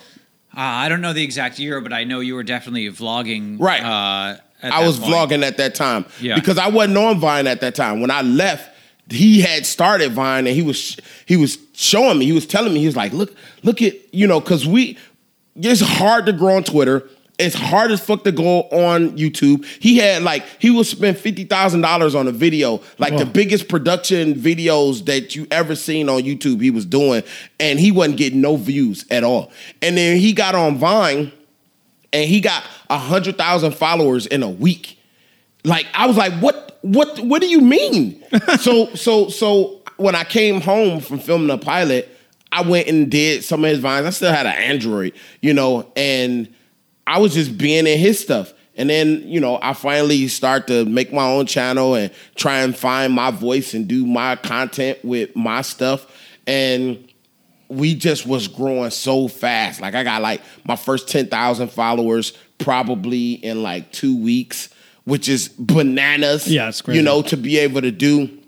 I don't know the exact year, but I know you were definitely vlogging. Right. Uh, at I was point. vlogging at that time Yeah. because I wasn't on Vine at that time. When I left, he had started Vine and he was he was showing me. He was telling me he was like, "Look, look at you know," because we it's hard to grow on Twitter. It's hard as fuck to go on YouTube. He had like he would spend fifty thousand dollars on a video, like the biggest production videos that you ever seen on YouTube. He was doing, and he wasn't getting no views at all. And then he got on Vine and he got a hundred thousand followers in a week. Like I was like, what, what, what do you mean? so, so, so when I came home from filming a pilot, I went and did some of his vines. I still had an Android, you know, and I was just being in his stuff. And then, you know, I finally start to make my own channel and try and find my voice and do my content with my stuff. And we just was growing so fast. Like I got like my first 10,000 followers probably in like 2 weeks, which is bananas. Yeah, it's crazy. You know, to be able to do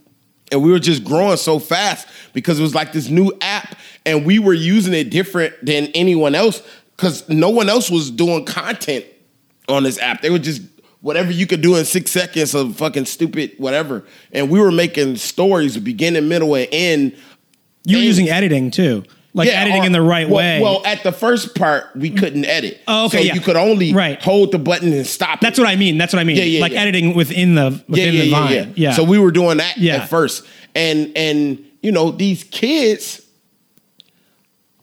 and we were just growing so fast because it was like this new app and we were using it different than anyone else cuz no one else was doing content on this app. They were just whatever you could do in 6 seconds of fucking stupid whatever. And we were making stories beginning, middle and end You were using editing too, like yeah, editing or- in the right well, way. Well, at the first part, we mm. couldn't edit. Oh, okay, So yeah. you could only Right. hold the button and stop. That's it. what I mean. That's what I mean. Yeah, yeah, like yeah. editing within the within yeah, the yeah, vine. yeah, Yeah. So we were doing that at first, and and you know these kids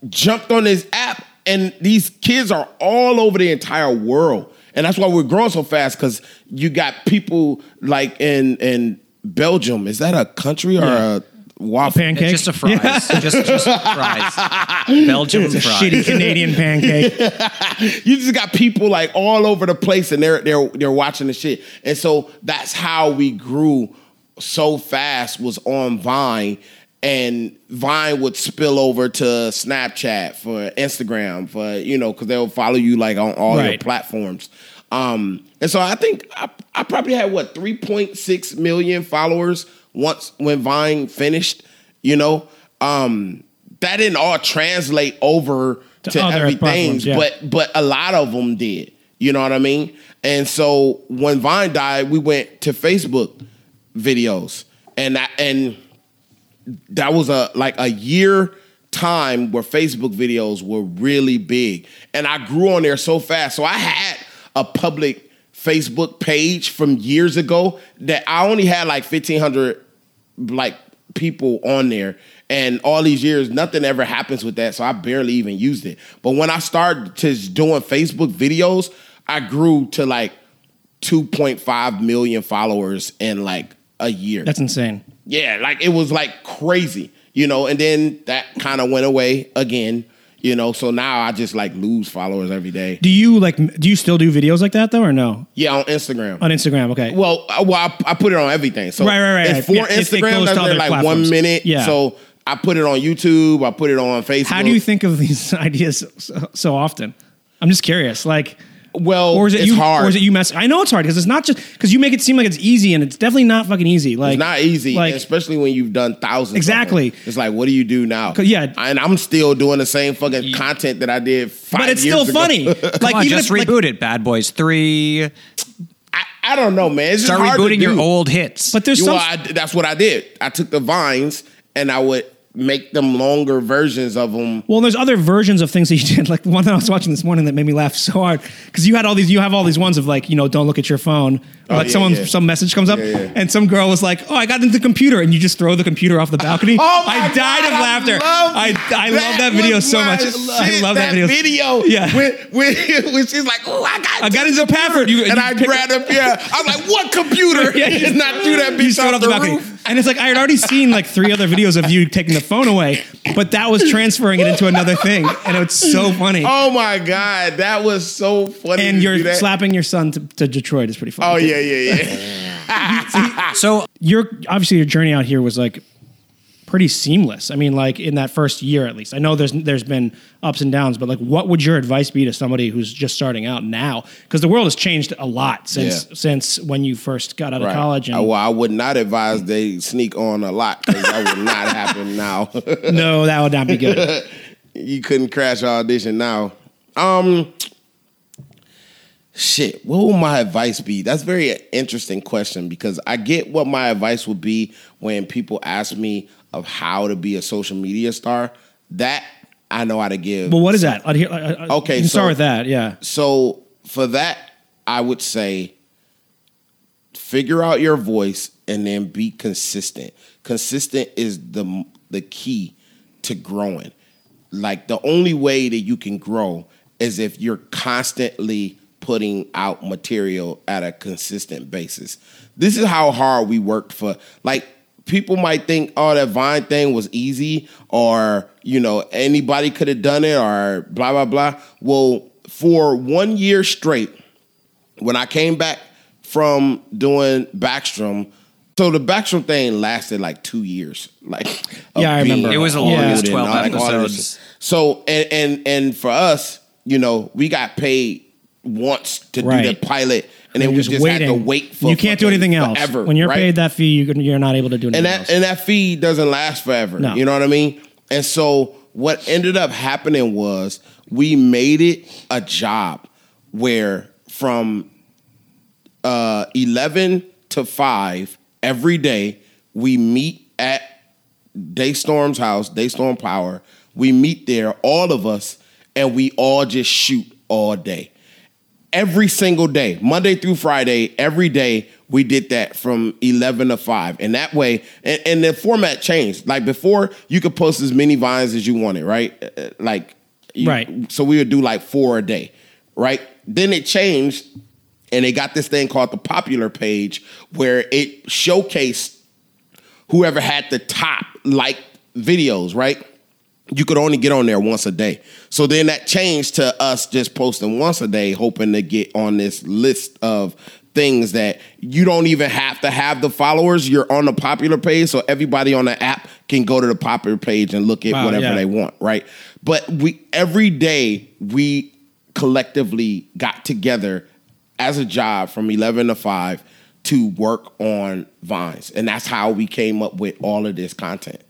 jumped on this app, and these kids are all over the entire world, and that's why we're growing so fast because you got people like in in Belgium. Is that a country or Yeah. a waffle? Pancake. Just a fries. just, just fries. Belgium It's a fries. shitty Canadian pancake. you just got people like all over the place and they're they're they're watching the shit. And so that's how we grew so fast was on Vine and Vine would spill over to Snapchat for Instagram for you know cuz they'll follow you like on all your platforms. Um and so I think I, I probably had what 3.6 million followers once when Vine finished, you know. Um that didn't all translate over To to, other everything, yeah. but but a lot of them did. You know what I mean? And so when Vine died, we went to Facebook videos, and that and that was a like a year time where Facebook videos were really big, and I grew on there so fast. So I had a public Facebook page from years ago that I only had like fifteen hundred like people on there. And all these years, nothing ever happens with that. So I barely even used it. But when I started to doing Facebook videos, I grew to like 2.5 million followers in like a year. That's insane. Yeah, like it was like crazy, you know, and then that kind of went away again, you know. So now I just like lose followers every day. Do you like? Do you still do videos like that though, or no? Yeah, on Instagram. On Instagram, okay. Well, I, well, I, I put it on everything. So Right, right, right, It's for Yeah, Instagram. that's like platforms. one minute. Yeah. So I put it on YouTube. I put it on Facebook. How do you think of these ideas so, so often? I'm just curious. Like, Well, or is it it's you? hard. Or is it you mess? I know it's hard because it's not just because you make it seem like it's easy and it's definitely not fucking easy. Like, It's not easy, Like, especially when you've done thousands. of Exactly. them. It's like, what do you do now? yeah. and I'm still doing the same fucking content that I did five but it's years still ago. funny. like, Come on, even just if, like- it. Bad Boys 3. I, I don't know, man. It's just Start hard to rebooting your old hits. but there's You some. know, I, that's what I did. I took the vines and I would make them longer versions of them. Well, there's other versions of things that you did. Like the one that I was watching this morning that made me laugh so hard because you had all these. You have all these ones of like, you know, don't look at your phone. Oh, like yeah, someone, yeah. some message comes up, Yeah, and some girl was like, "Oh, I got into the computer," and you just throw the computer off the balcony. Oh my I died God, of laughter. I I love that video so much. I love that, video. video. Yeah. When, when, when she's like, oh, I got, I got into Pafford. You, and you I grabbed up. Yeah, I'm like, what computer? Yeah, you just not do that You throw it off off the the balcony. roof. And it's like I had already seen like three other videos of you taking the phone away, but that was transferring it into another thing, and it's so funny. Oh my god, that was so funny. and you're slapping your son to, to Detroit is pretty funny. Oh too. yeah, yeah, yeah. so your obviously your journey out here was like pretty seamless. I mean, like in that first year at least. I know there's there's been ups and downs, but like, what would your advice be to somebody who's just starting out now? Because the world has changed a lot since Yeah. since when you first got out of college. And well, I would not advise they sneak on a lot because that would not happen now. no, that would not be good. you couldn't crash audition now. Um, shit. What would my advice be? That's very interesting question because I get what my advice would be when people ask me of how to be a social media star. That I know how to give. But what is that? I'd hear, I, I, Okay, you can start with that. Yeah. So for that, I would say figure out your voice and then be consistent. Consistent is the the key to growing. Like the only way that you can grow is if you're constantly putting out material at a consistent basis. This is how hard we worked for like people might think oh that Vine thing was easy or you know anybody could have done it or blah blah blah. Well, for 1 year straight when I came back from doing Backstrom, so the Backstrom thing lasted like two years. Like, Yeah, I remember. It was a on longest and 12 all that- all episodes. shit. So and and and for us, you know, we got paid once to do Right. the pilot, and then we just had to wait for you can't do anything else. forever, when you're right? paid that fee, you're, you're not able to do anything and that else. and that fee doesn't last forever. No. You know what I mean? And so what ended up happening was we made it a job where from uh, eleven to five every day we meet at DeStorm's house, DeStorm Power. We meet there, all of us, and we all just shoot all day every single day, Monday through Friday, every day we did that from 11 to 5. And that way, and, and the format changed. Like before, you could post as many vines as you wanted, right? Uh, Like, you- Right. So we would do like four a day, right? Then it changed and they got this thing called the popular page where it showcased whoever had the top like videos, right? You could only get on there once a day. So then that changed to us just posting once a day, hoping to get on this list of things that you don't even have to have the followers. You're on the popular page, so everybody on the app can go to the popular page and look at Wow, whatever yeah. they want, right? But we every day we collectively got together as a job from 11 to 5 to work on vines and that's how we came up with all of this content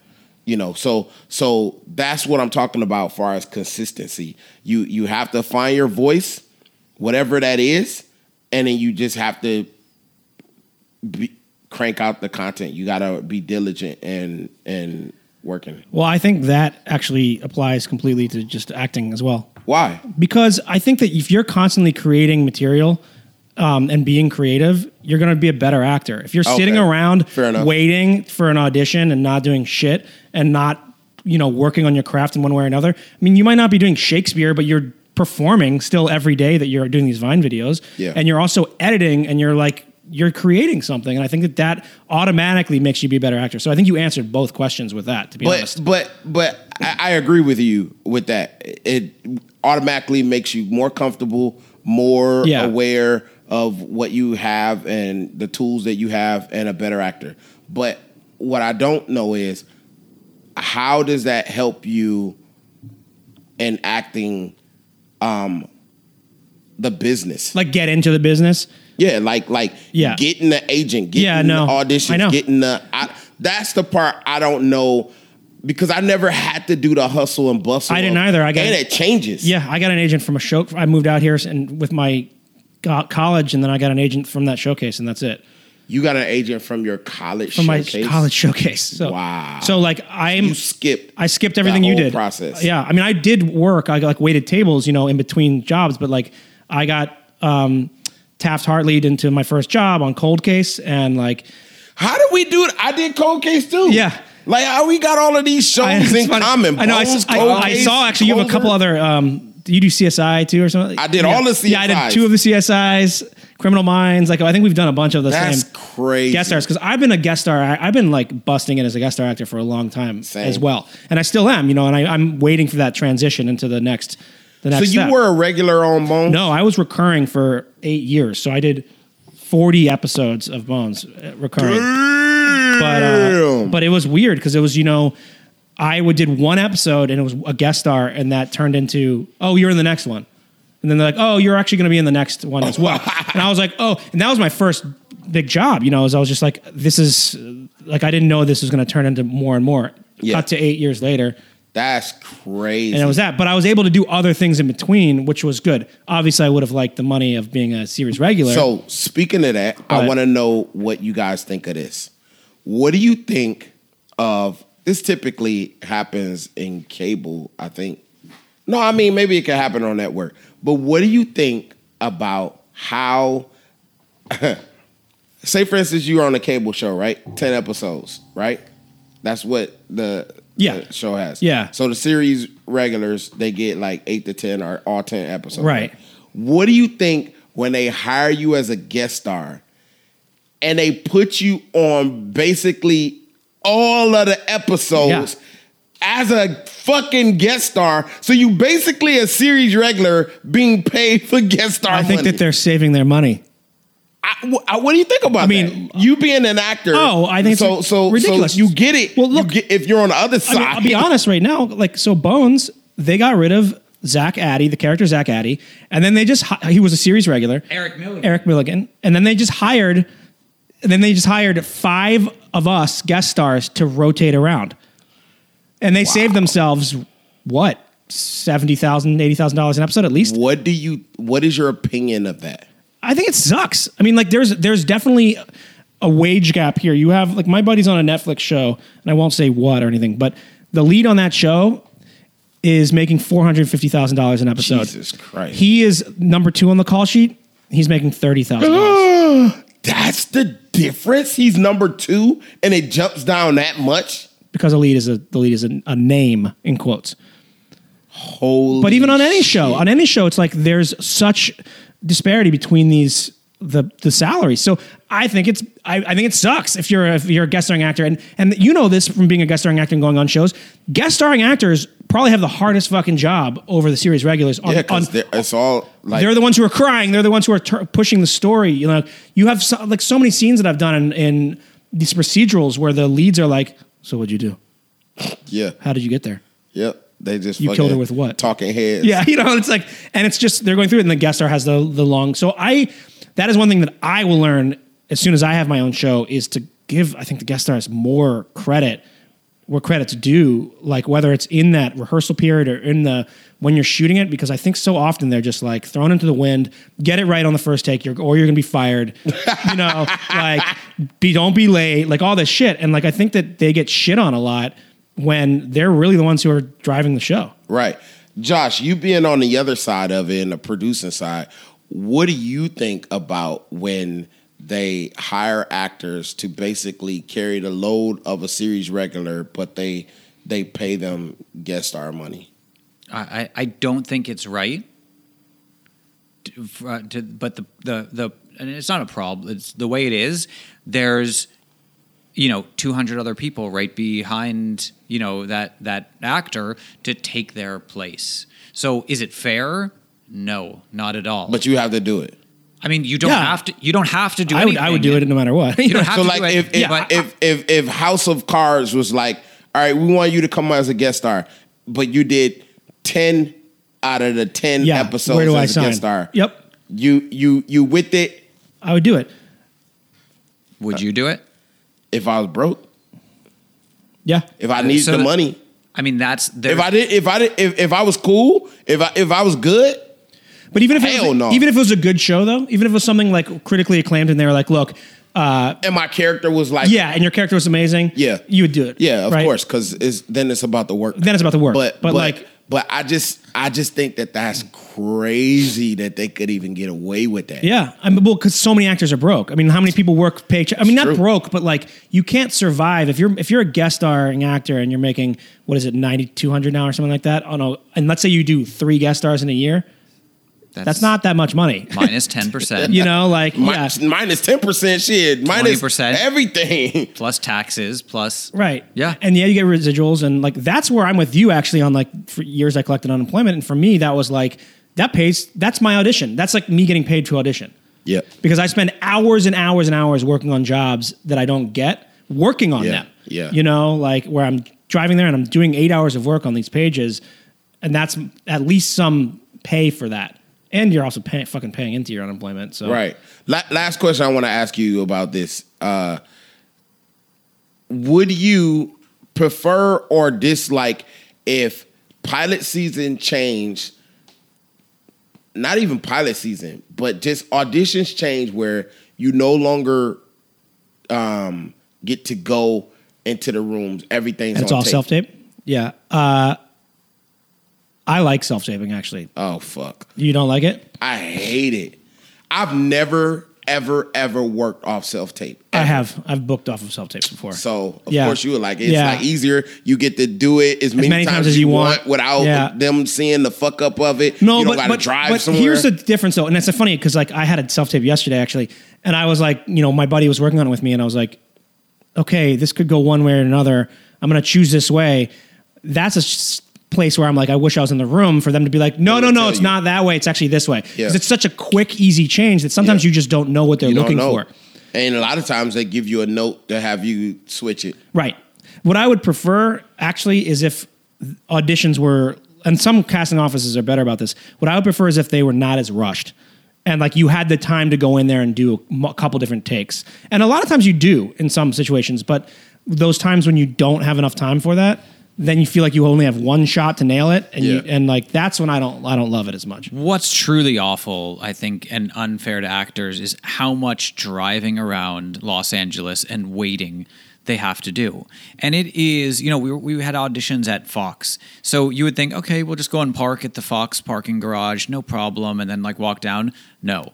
you know so so that's what i'm talking about as far as consistency. You you have to find your voice whatever that is and then you just have to be, crank out the content. You got to be diligent and and working. Well, I think that actually applies completely to just acting as well. why? Because I think that if you're constantly creating material um, and being creative, you're going to be a better actor. If you're sitting around waiting for an audition and not doing shit and not you know working on your craft in one way or another, I mean, you might not be doing Shakespeare, but you're performing still every day that you're doing these Vine videos, Yeah. and you're also editing and you're like you're creating something, and I think that that automatically makes you be a better actor. So I think you answered both questions with that. To be but honest, but but I, I agree with you with that. It automatically makes you more comfortable, more Yeah. aware of what you have and the tools that you have, and a better actor. But what I don't know is how does that help you in acting, um, the business? like get into the business. Yeah, like like Yeah. getting the agent, getting Yeah, no, the know. getting the. I, that's the part I don't know because I never had to do the hustle and bustle. I didn't of- either. I got- and it changes. Yeah, I got an agent from a show. I moved out here and with my college, and then I got an agent from that showcase, and that's it. You got an agent from your college From showcase? my college showcase. So, Wow. So like I'm, You skipped. I skipped everything you did. Process. Yeah, I mean, I did work. I got like waited tables, you know, in between jobs, but like I got um, Taft Hartley into my first job on Cold Case, and like How did we do it? I did Cold Case too. Yeah. Like how we got all of these shows I, in funny. common. I know. I, Bones, I, Cold I saw actually you have a couple other. Um, you do CSI too or something? I did Yeah. all the CSIs. Yeah, I did two of the CSIs, Criminal Minds. Like I think we've done a bunch of the That's same crazy. guest stars because I've been a guest star. I, I've been like busting it as a guest star actor for a long time Same. as well, and I still am. You know, and I, I'm waiting for that transition into the next. The next. So you step. were a regular on Bones. No, I was recurring for eight years. So I did 40 episodes of Bones uh, recurring. But, uh, but it was weird because it was, you know, I would did one episode and it was a guest star, and that turned into, oh, you're in the next one. And then they're like, oh, you're actually going to be in the next one as well. and I was like, oh, and that was my first big job, you know, as I was just like, this is like, I didn't know this was going to turn into more and more. Yeah. Cut to eight years later That's crazy. and it was that. But I was able to do other things in between, which was good. Obviously, I would have liked the money of being a series regular. So speaking of that, I want to know what you guys think of this. What do you think of this? Typically happens in cable, I think. No, I mean maybe it could happen on network. But what do you think about how? say, for instance, you're on a cable show, right? Ten episodes, right? That's what the, Yeah. the show has. Yeah. So the series regulars they get like eight to ten or all ten episodes. Right. What do you think when they hire you as a guest star and they put you on basically all of the episodes as a fucking guest star? So you basically a series regular being paid for guest star I think money. that they're saving their money. I- I- what do you think about I mean- that? You being an actor. Oh, I think so. So ridiculous. So you get it. Well, You look- get- if you're on the other I side, mean, I'll be honest right now. Like, so Bones, they got rid of Zach Addy, the character Zach Addy, and then they just he was a series regular. Eric Millegan. Eric Millegan, and then they just hired, and then they just hired five of us guest stars to rotate around, and they saved themselves what seventy thousand, eighty thousand dollars an episode at least. what do you? What is your opinion of that? I think it sucks. I mean, like there's there's definitely a wage gap here. You have like my buddy's on a Netflix show, and I won't say what or anything, but the lead on that show is making four hundred fifty thousand dollars an episode. Jesus Christ. He is number two on the call sheet. He's making thirty thousand dollars That's the difference. He's number two, and it jumps down that much. Because lead is a the lead is a, a name in quotes. Holy! But even on any shit. show, on any show, it's like there's such disparity between these the the salary. So I think it's I, I think it sucks if you're if you're a guest starring actor and and you know this from being a guest starring actor and going on shows. Guest starring actors probably have the hardest fucking job over the series regulars. On, Yeah, on, because it's all like they're the ones who are crying. They're the ones who are tur pushing the story. You know, you have so, like so many scenes that I've done in, in these procedurals where the leads are like, "So what'd you do? yeah, How did you get there?" yep. They just You killed her with what? Talking heads. Yeah, you know, it's like, and it's just they're going through it, and the guest star has the the long. So I, that is one thing that I will learn as soon as I have my own show is to give I think the guest stars more credit where credit's due, like whether it's in that rehearsal period or in the when you're shooting it, because I think so often they're just like thrown into the wind, get it right on the first take, you're, or you're gonna be fired. you know, like be don't be late, like all this shit, and like I think that they get shit on a lot when they're really the ones who are driving the show. Right. Josh, you being on the other side of it and the producing side, what do you think about when they hire actors to basically carry the load of a series regular, but they they pay them guest star money? I, I I don't think it's right. To, uh, to, but the, the the and it's not a problem. It's the way it is. There's you know 200 other people right behind you know that that actor to take their place. So is it fair? No, not at all. But you have to do it. I mean, you don't Yeah. have to. You don't have to do. I would I would do anything. it no matter what. You don't have So to like do it. if if, but- if if if House of Cards was like, all right, we want you to come as a guest star, but you did ten out of the ten Yeah, episodes where do as a sign? guest star. Yep. You you you with it I would do it. would you do it? if I was broke, Yeah. if I needed So the the- money. I mean, that's there. If I did, if I did, if, if I was cool, if I if I was good, But even if it Hell was, no. even if it was a good show though, even if it was something like critically acclaimed and they were like, look, uh, and my character was like, yeah, and your character was amazing, Yeah. you would do it. yeah, of right? course, because it's then it's about the work. Then it's about the work. but But, but like- but I just I just think that that's crazy that they could even get away with that. Yeah, I mean, well, because so many actors are broke. I mean, how many people work paycheck? I mean, not true. broke, but like you can't survive if you're if you're a guest starring actor and you're making what is it ninety two hundred now or something like that on a and let's say you do three guest stars in a year, that's not that much money. minus ten percent. you know, like yeah, Minus, minus ten percent shit, minus 20%. everything. plus taxes plus Right. Yeah. And yeah, you get residuals, and like that's where I'm with you actually on like for years I collected unemployment, and for me that was like that pays. That's my audition. That's like me getting paid to audition Yeah, because I spend hours and hours and hours working on jobs that I don't get working on Yeah, them. yeah. You know, like where I'm driving there and I'm doing eight hours of work on these pages, and that's at least some pay for that. And you're also pay, fucking paying into your unemployment. So right. La- last question I want to ask you about this: uh, Would you prefer or dislike if pilot season changed? Not even pilot season, but just auditions change where you no longer um, get to go into the rooms. Everything's it's all self tape. Yeah. Uh, I like self taping actually. Oh fuck. You don't like it? I hate it. I've never, ever, ever worked off self tape. I have. I've booked off of self tapes before. So of Yeah. course you would like, it. it's Yeah. like easier. You get to do it as many, times, as you want, without Yeah. them seeing the fuck up of it. no, you don't but, but, drive but somewhere. here's the difference though, and it's funny because like I had a self tape yesterday actually, and I was like, you know, my buddy was working on it with me, and I was like, okay, this could go one way or another. I'm gonna choose this way. That's a place where I'm like, I wish I was in the room for them to be like, no, no, no, it's you. not that way. It's actually this way. Yeah. Because it's such a quick, easy change that sometimes Yeah. you just don't know what they're looking know. for. And a lot of times they give you a note to have you switch it. Right. What I would prefer actually is if auditions were, and some casting offices are better about this. What I would prefer is if they were not as rushed, and like you had the time to go in there and do a couple different takes. And a lot of times you do in some situations, but those times when you don't have enough time for that, then you feel like you only have one shot to nail it, and you, and like that's when I don't I don't love it as much. What's truly awful, I think, and unfair to actors is how much driving around Los Angeles and waiting they have to do. And it is, you know, we, we had auditions at Fox. So you would think, okay, we'll just go and park at the Fox parking garage, no problem, and then like walk down. No.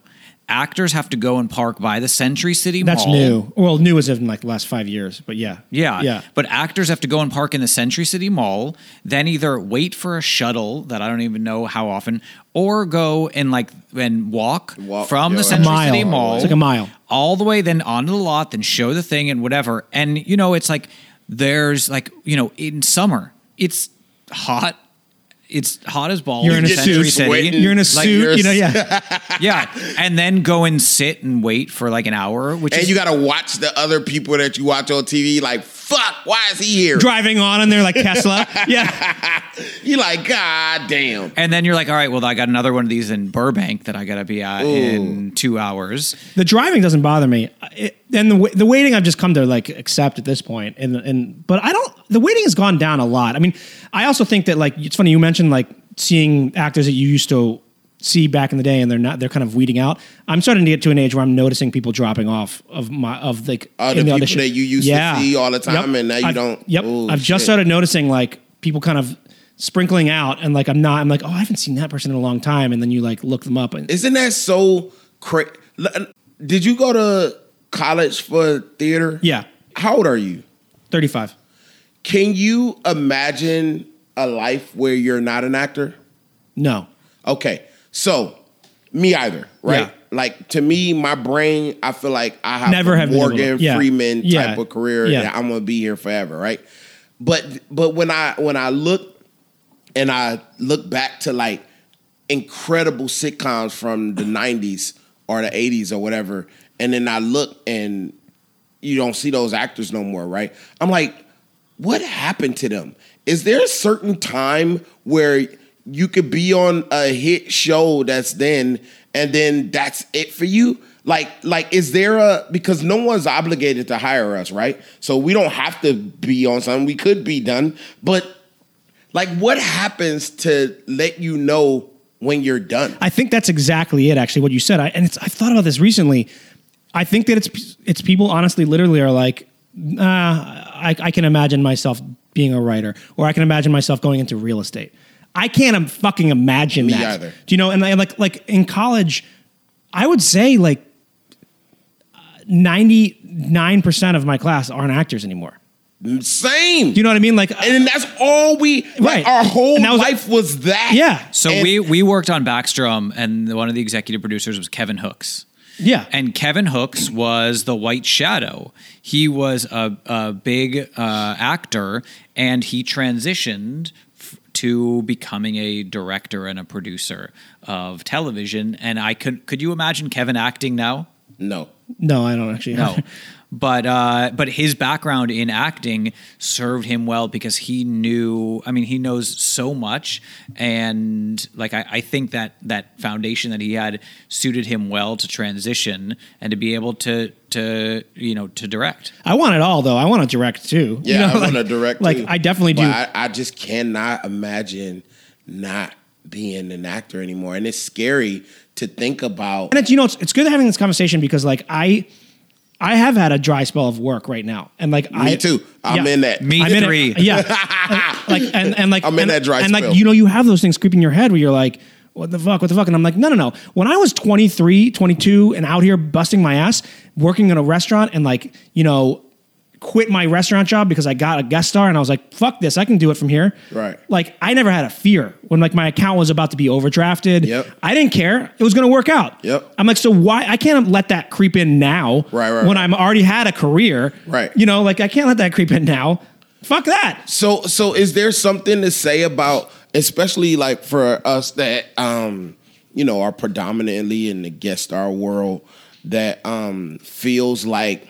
Actors have to go and park by the Century City Mall. That's Mall. new. Well, new as in like the last five years, but yeah. Yeah. Yeah. But actors have to go and park in the Century City Mall, then either wait for a shuttle that I don't even know how often, or go and like and walk, Walk, from yo, the Century mile. City Mall. It's like a mile. All the way then onto the lot, then show the thing and whatever. And you know, it's like there's like, you know, in summer, it's hot. It's hot as balls. You're in a Century suit. City. You're in a Like, suit, you're- you know, yeah. yeah. And then go and sit and wait for like an hour, which And is you got to watch the other people that you watch on TV. Like, fuck, why is he here? Driving on and they're like Tesla. Yeah. you're like, god damn. And then you're like, all right, well, I got another one of these in Burbank that I got to be at in two hours. The driving doesn't bother me. It, and the, the waiting I've just come to like accept at this point. And, and, but I don't, the waiting has gone down a lot. I mean, I also think that like, it's funny you mentioned like seeing actors that you used to see back in the day and they're not, they're kind of weeding out. I'm starting to get to an age where I'm noticing people dropping off of my, of like, Uh, the people audition. that you used to see all the time and now you I've- don't- Yep. Oh, I've just started noticing like people kind of sprinkling out and like I'm not, I'm like, oh, I haven't seen that person in a long time. And then you like look them up and Isn't that so crazy? Did you go to college for theater? yeah, How old are you? 35. Can you imagine a life where you're not an actor? No. Okay, so me either, right? Yeah. Like to me, my brain, I feel like I have Never a have Morgan yeah. Freeman type Yeah. of career that I'm gonna be here forever, right? But but when I when I look and I look back to like incredible sitcoms from the 90s or the 80s or whatever, and then I look and you don't see those actors no more, right? I'm like, what happened to them? Is there a certain time where you could be on a hit show that's then and then that's it for you? Like, like, is there a because no one's obligated to hire us, right? So we don't have to be on something. We could be done, but like, what happens to let you know when you're done? I think that's exactly it. Actually, what you said, I, and it's, I've thought about this recently. I think that it's it's people honestly, literally are like, uh, I, I can imagine myself being a writer, or I can imagine myself going into real estate. I can't um, fucking imagine Me that. either. Do you know? And I, like like in college, I would say like ninety nine percent of my class aren't actors anymore. Same. Do you know what I mean? Like, and that's all we like Right. our whole And that was- life was that. yeah, So And- we we worked on Backstrom, and one of the executive producers was Kevin Hooks. yeah. And Kevin Hooks was the White Shadow. He was a, a big uh, actor, and he transitioned f- to becoming a director and a producer of television. And I could could you imagine Kevin acting now? No. no, I don't actually. No. But uh, but his background in acting served him well because he knew. I mean, he knows so much, and like I, I think that that foundation that he had suited him well to transition and to be able to to you know to direct. I want it all though. I want to direct too. Yeah, You know, I want to direct. Like too. I definitely do. I, I just cannot imagine not being an actor anymore, and it's scary to think about. and it's you know it's, it's good having this conversation because like I I have had a dry spell of work right now and like Me I too. I'm yeah. in that. Me I'm in it- three. yeah. like and and like I'm in that dry and spell. like you know you have those things creeping in your head where you're like what the fuck what the fuck and I'm like no no no when I was 23 22 and out here busting my ass working in a restaurant and like you know quit my restaurant job because I got a guest star and I was like fuck this I can do it from here Right. like I never had a fear when like my account was about to be overdrafted Yep. I didn't care it was going to work out Yep. I'm like so why I can't let that creep in now Right, right, when right. I'm already had a career Right. you know like I can't let that creep in now fuck that So, so is there something to say about, especially like for us that um, you know are predominantly in the guest star world, that um feels like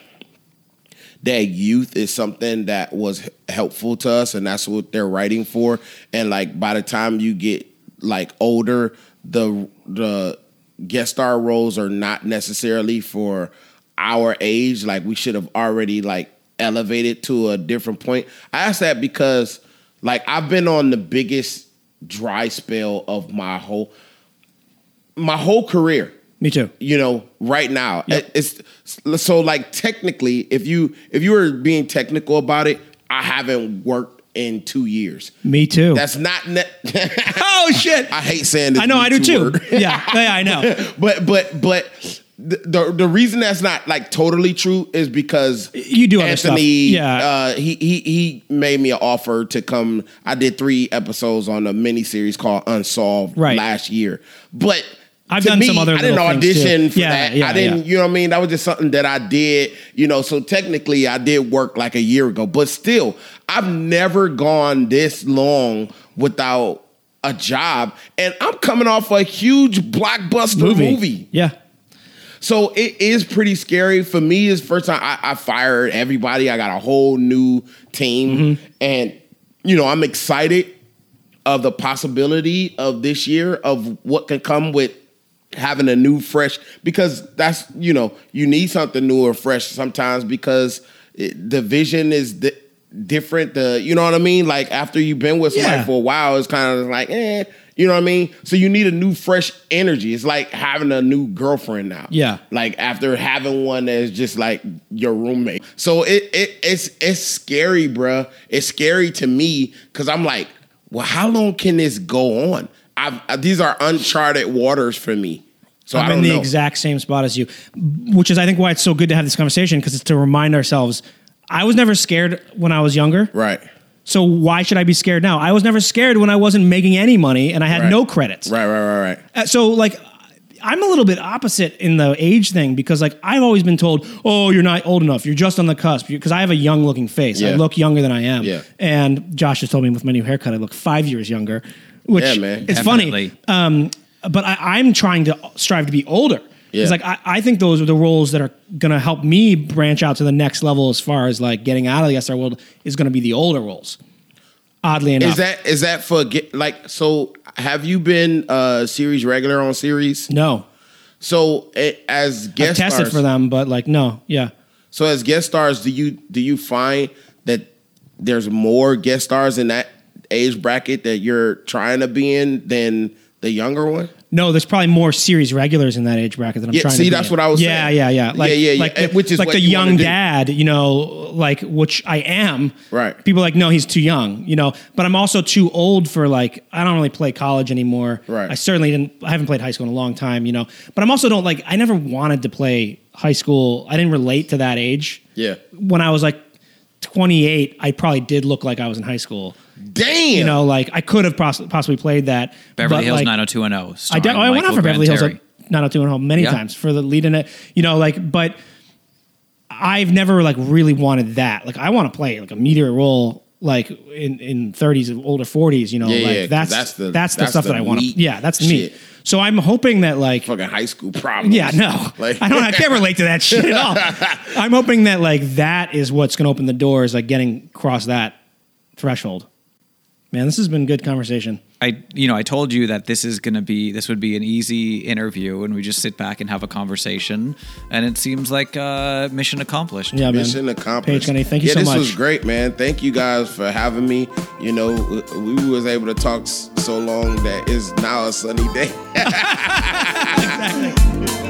that youth is something that was helpful to us, and that's what they're writing for. And like by the time you get like older, the the guest star roles are not necessarily for our age. Like we should have already like elevated to a different point. I ask that because like I've been on the biggest dry spell of my whole my whole career me too you know right now Yep. it's so like technically if you if you were being technical about it i haven't worked in two years me too that's not ne- oh shit i hate saying this I know I do too yeah yeah I know but but but the, the the reason that's not like totally true is because You do other stuff. Anthony. Yeah. uh, he he he made me an offer to come. I did three episodes on a mini series called Unsolved Right. last year, but. I've done me, some other I didn't audition for Yeah, that. yeah, I didn't, yeah. you know what I mean? That was just something that I did, you know. So technically, I did work like a year ago, but still, I've never gone this long without a job, and I'm coming off a huge blockbuster movie. Yeah. So it is pretty scary for me. It's first time I, I fired everybody. I got a whole new team, Mm-hmm. and you know I'm excited of the possibility of this year of what can come with having a new fresh because that's you know you need something new or fresh sometimes because it, the vision is di- different the you know what i mean? Like after you've been with somebody Yeah. for a while it's kind of like eh you know what i mean? So you need a new fresh energy. It's like having a new girlfriend now. Yeah. like after having one that's just like your roommate. So it, it it's it's scary bruh. It's scary to me because i'm like well how long can this go on I've, these are uncharted waters for me so I'm in the know. exact same spot as you, which is I think why it's so good to have this conversation because it's to remind ourselves. I was never scared when I was younger, right so why should I be scared now? I was never scared when I wasn't making any money and I had Right. no credits. right right right right Uh, so like I'm a little bit opposite in the age thing because like I've always been told, "Oh, you're not old enough. You're just on the cusp." Because I have a young looking face. I look younger than I am. Yeah. And Josh has told me with my new haircut, I look five years younger, which Yeah, man. is Definitely. funny. Um, but I, I'm trying to strive to be older. Yeah. It's like I, I think those are the roles that are going to help me branch out to the next level as far as like getting out of the SR world is going to be the older roles. Oddly enough, Is that is that for get like so? Have you been uh series regular on series? no? So it, as I've guest tested stars, for them, but like no, yeah. So as guest stars, do you do you find that there's more guest stars in that age bracket that you're trying to be in than the younger one? No, there's probably more series regulars in that age bracket than I'm Yeah, trying to see, that's in. what I was yeah, saying. Yeah, yeah, Like, Yeah, yeah, yeah. Like eh, the, Which is like the you young dad, you know, like which I am. Right. People are like, no, he's too young, you know. But I'm also too old for like I don't really play college anymore. Right. I certainly didn't. I haven't played high school in a long time, you know. But I'm also don't like. I never wanted to play high school. I didn't relate to that age. Yeah. When I was like 28, I probably did look like I was in high school. Damn. You know, like I could have poss- possibly played that. Beverly but, Hills like, 90210. I, de- starring I went out Michael for Beverly Hills Grant at 90210 many Yeah. times for the lead in it. You know, like, but I've never like really wanted that. Like, I want to play like a meteor role, like in in 30s, older 40s. You know, Yeah, like yeah, that's that's the- that's the that's stuff the that I want. to meat Yeah, that's the meat. shit. So I'm hoping that like. fucking high school problems. Yeah, no, Like- I don't. I can't relate to that shit at all. I'm hoping that like that is what's going to open the doors, like getting across that threshold. Man, this has been good conversation. I you know I told you that this is gonna be this would be an easy interview and we just sit back and have a conversation and it seems like uh, mission accomplished. Yeah, man. Mission accomplished. Page Kenny, thank you yeah, so this much. was great, man. Thank you guys for having me. You know, we we was able to talk so long that it's now a sunny day.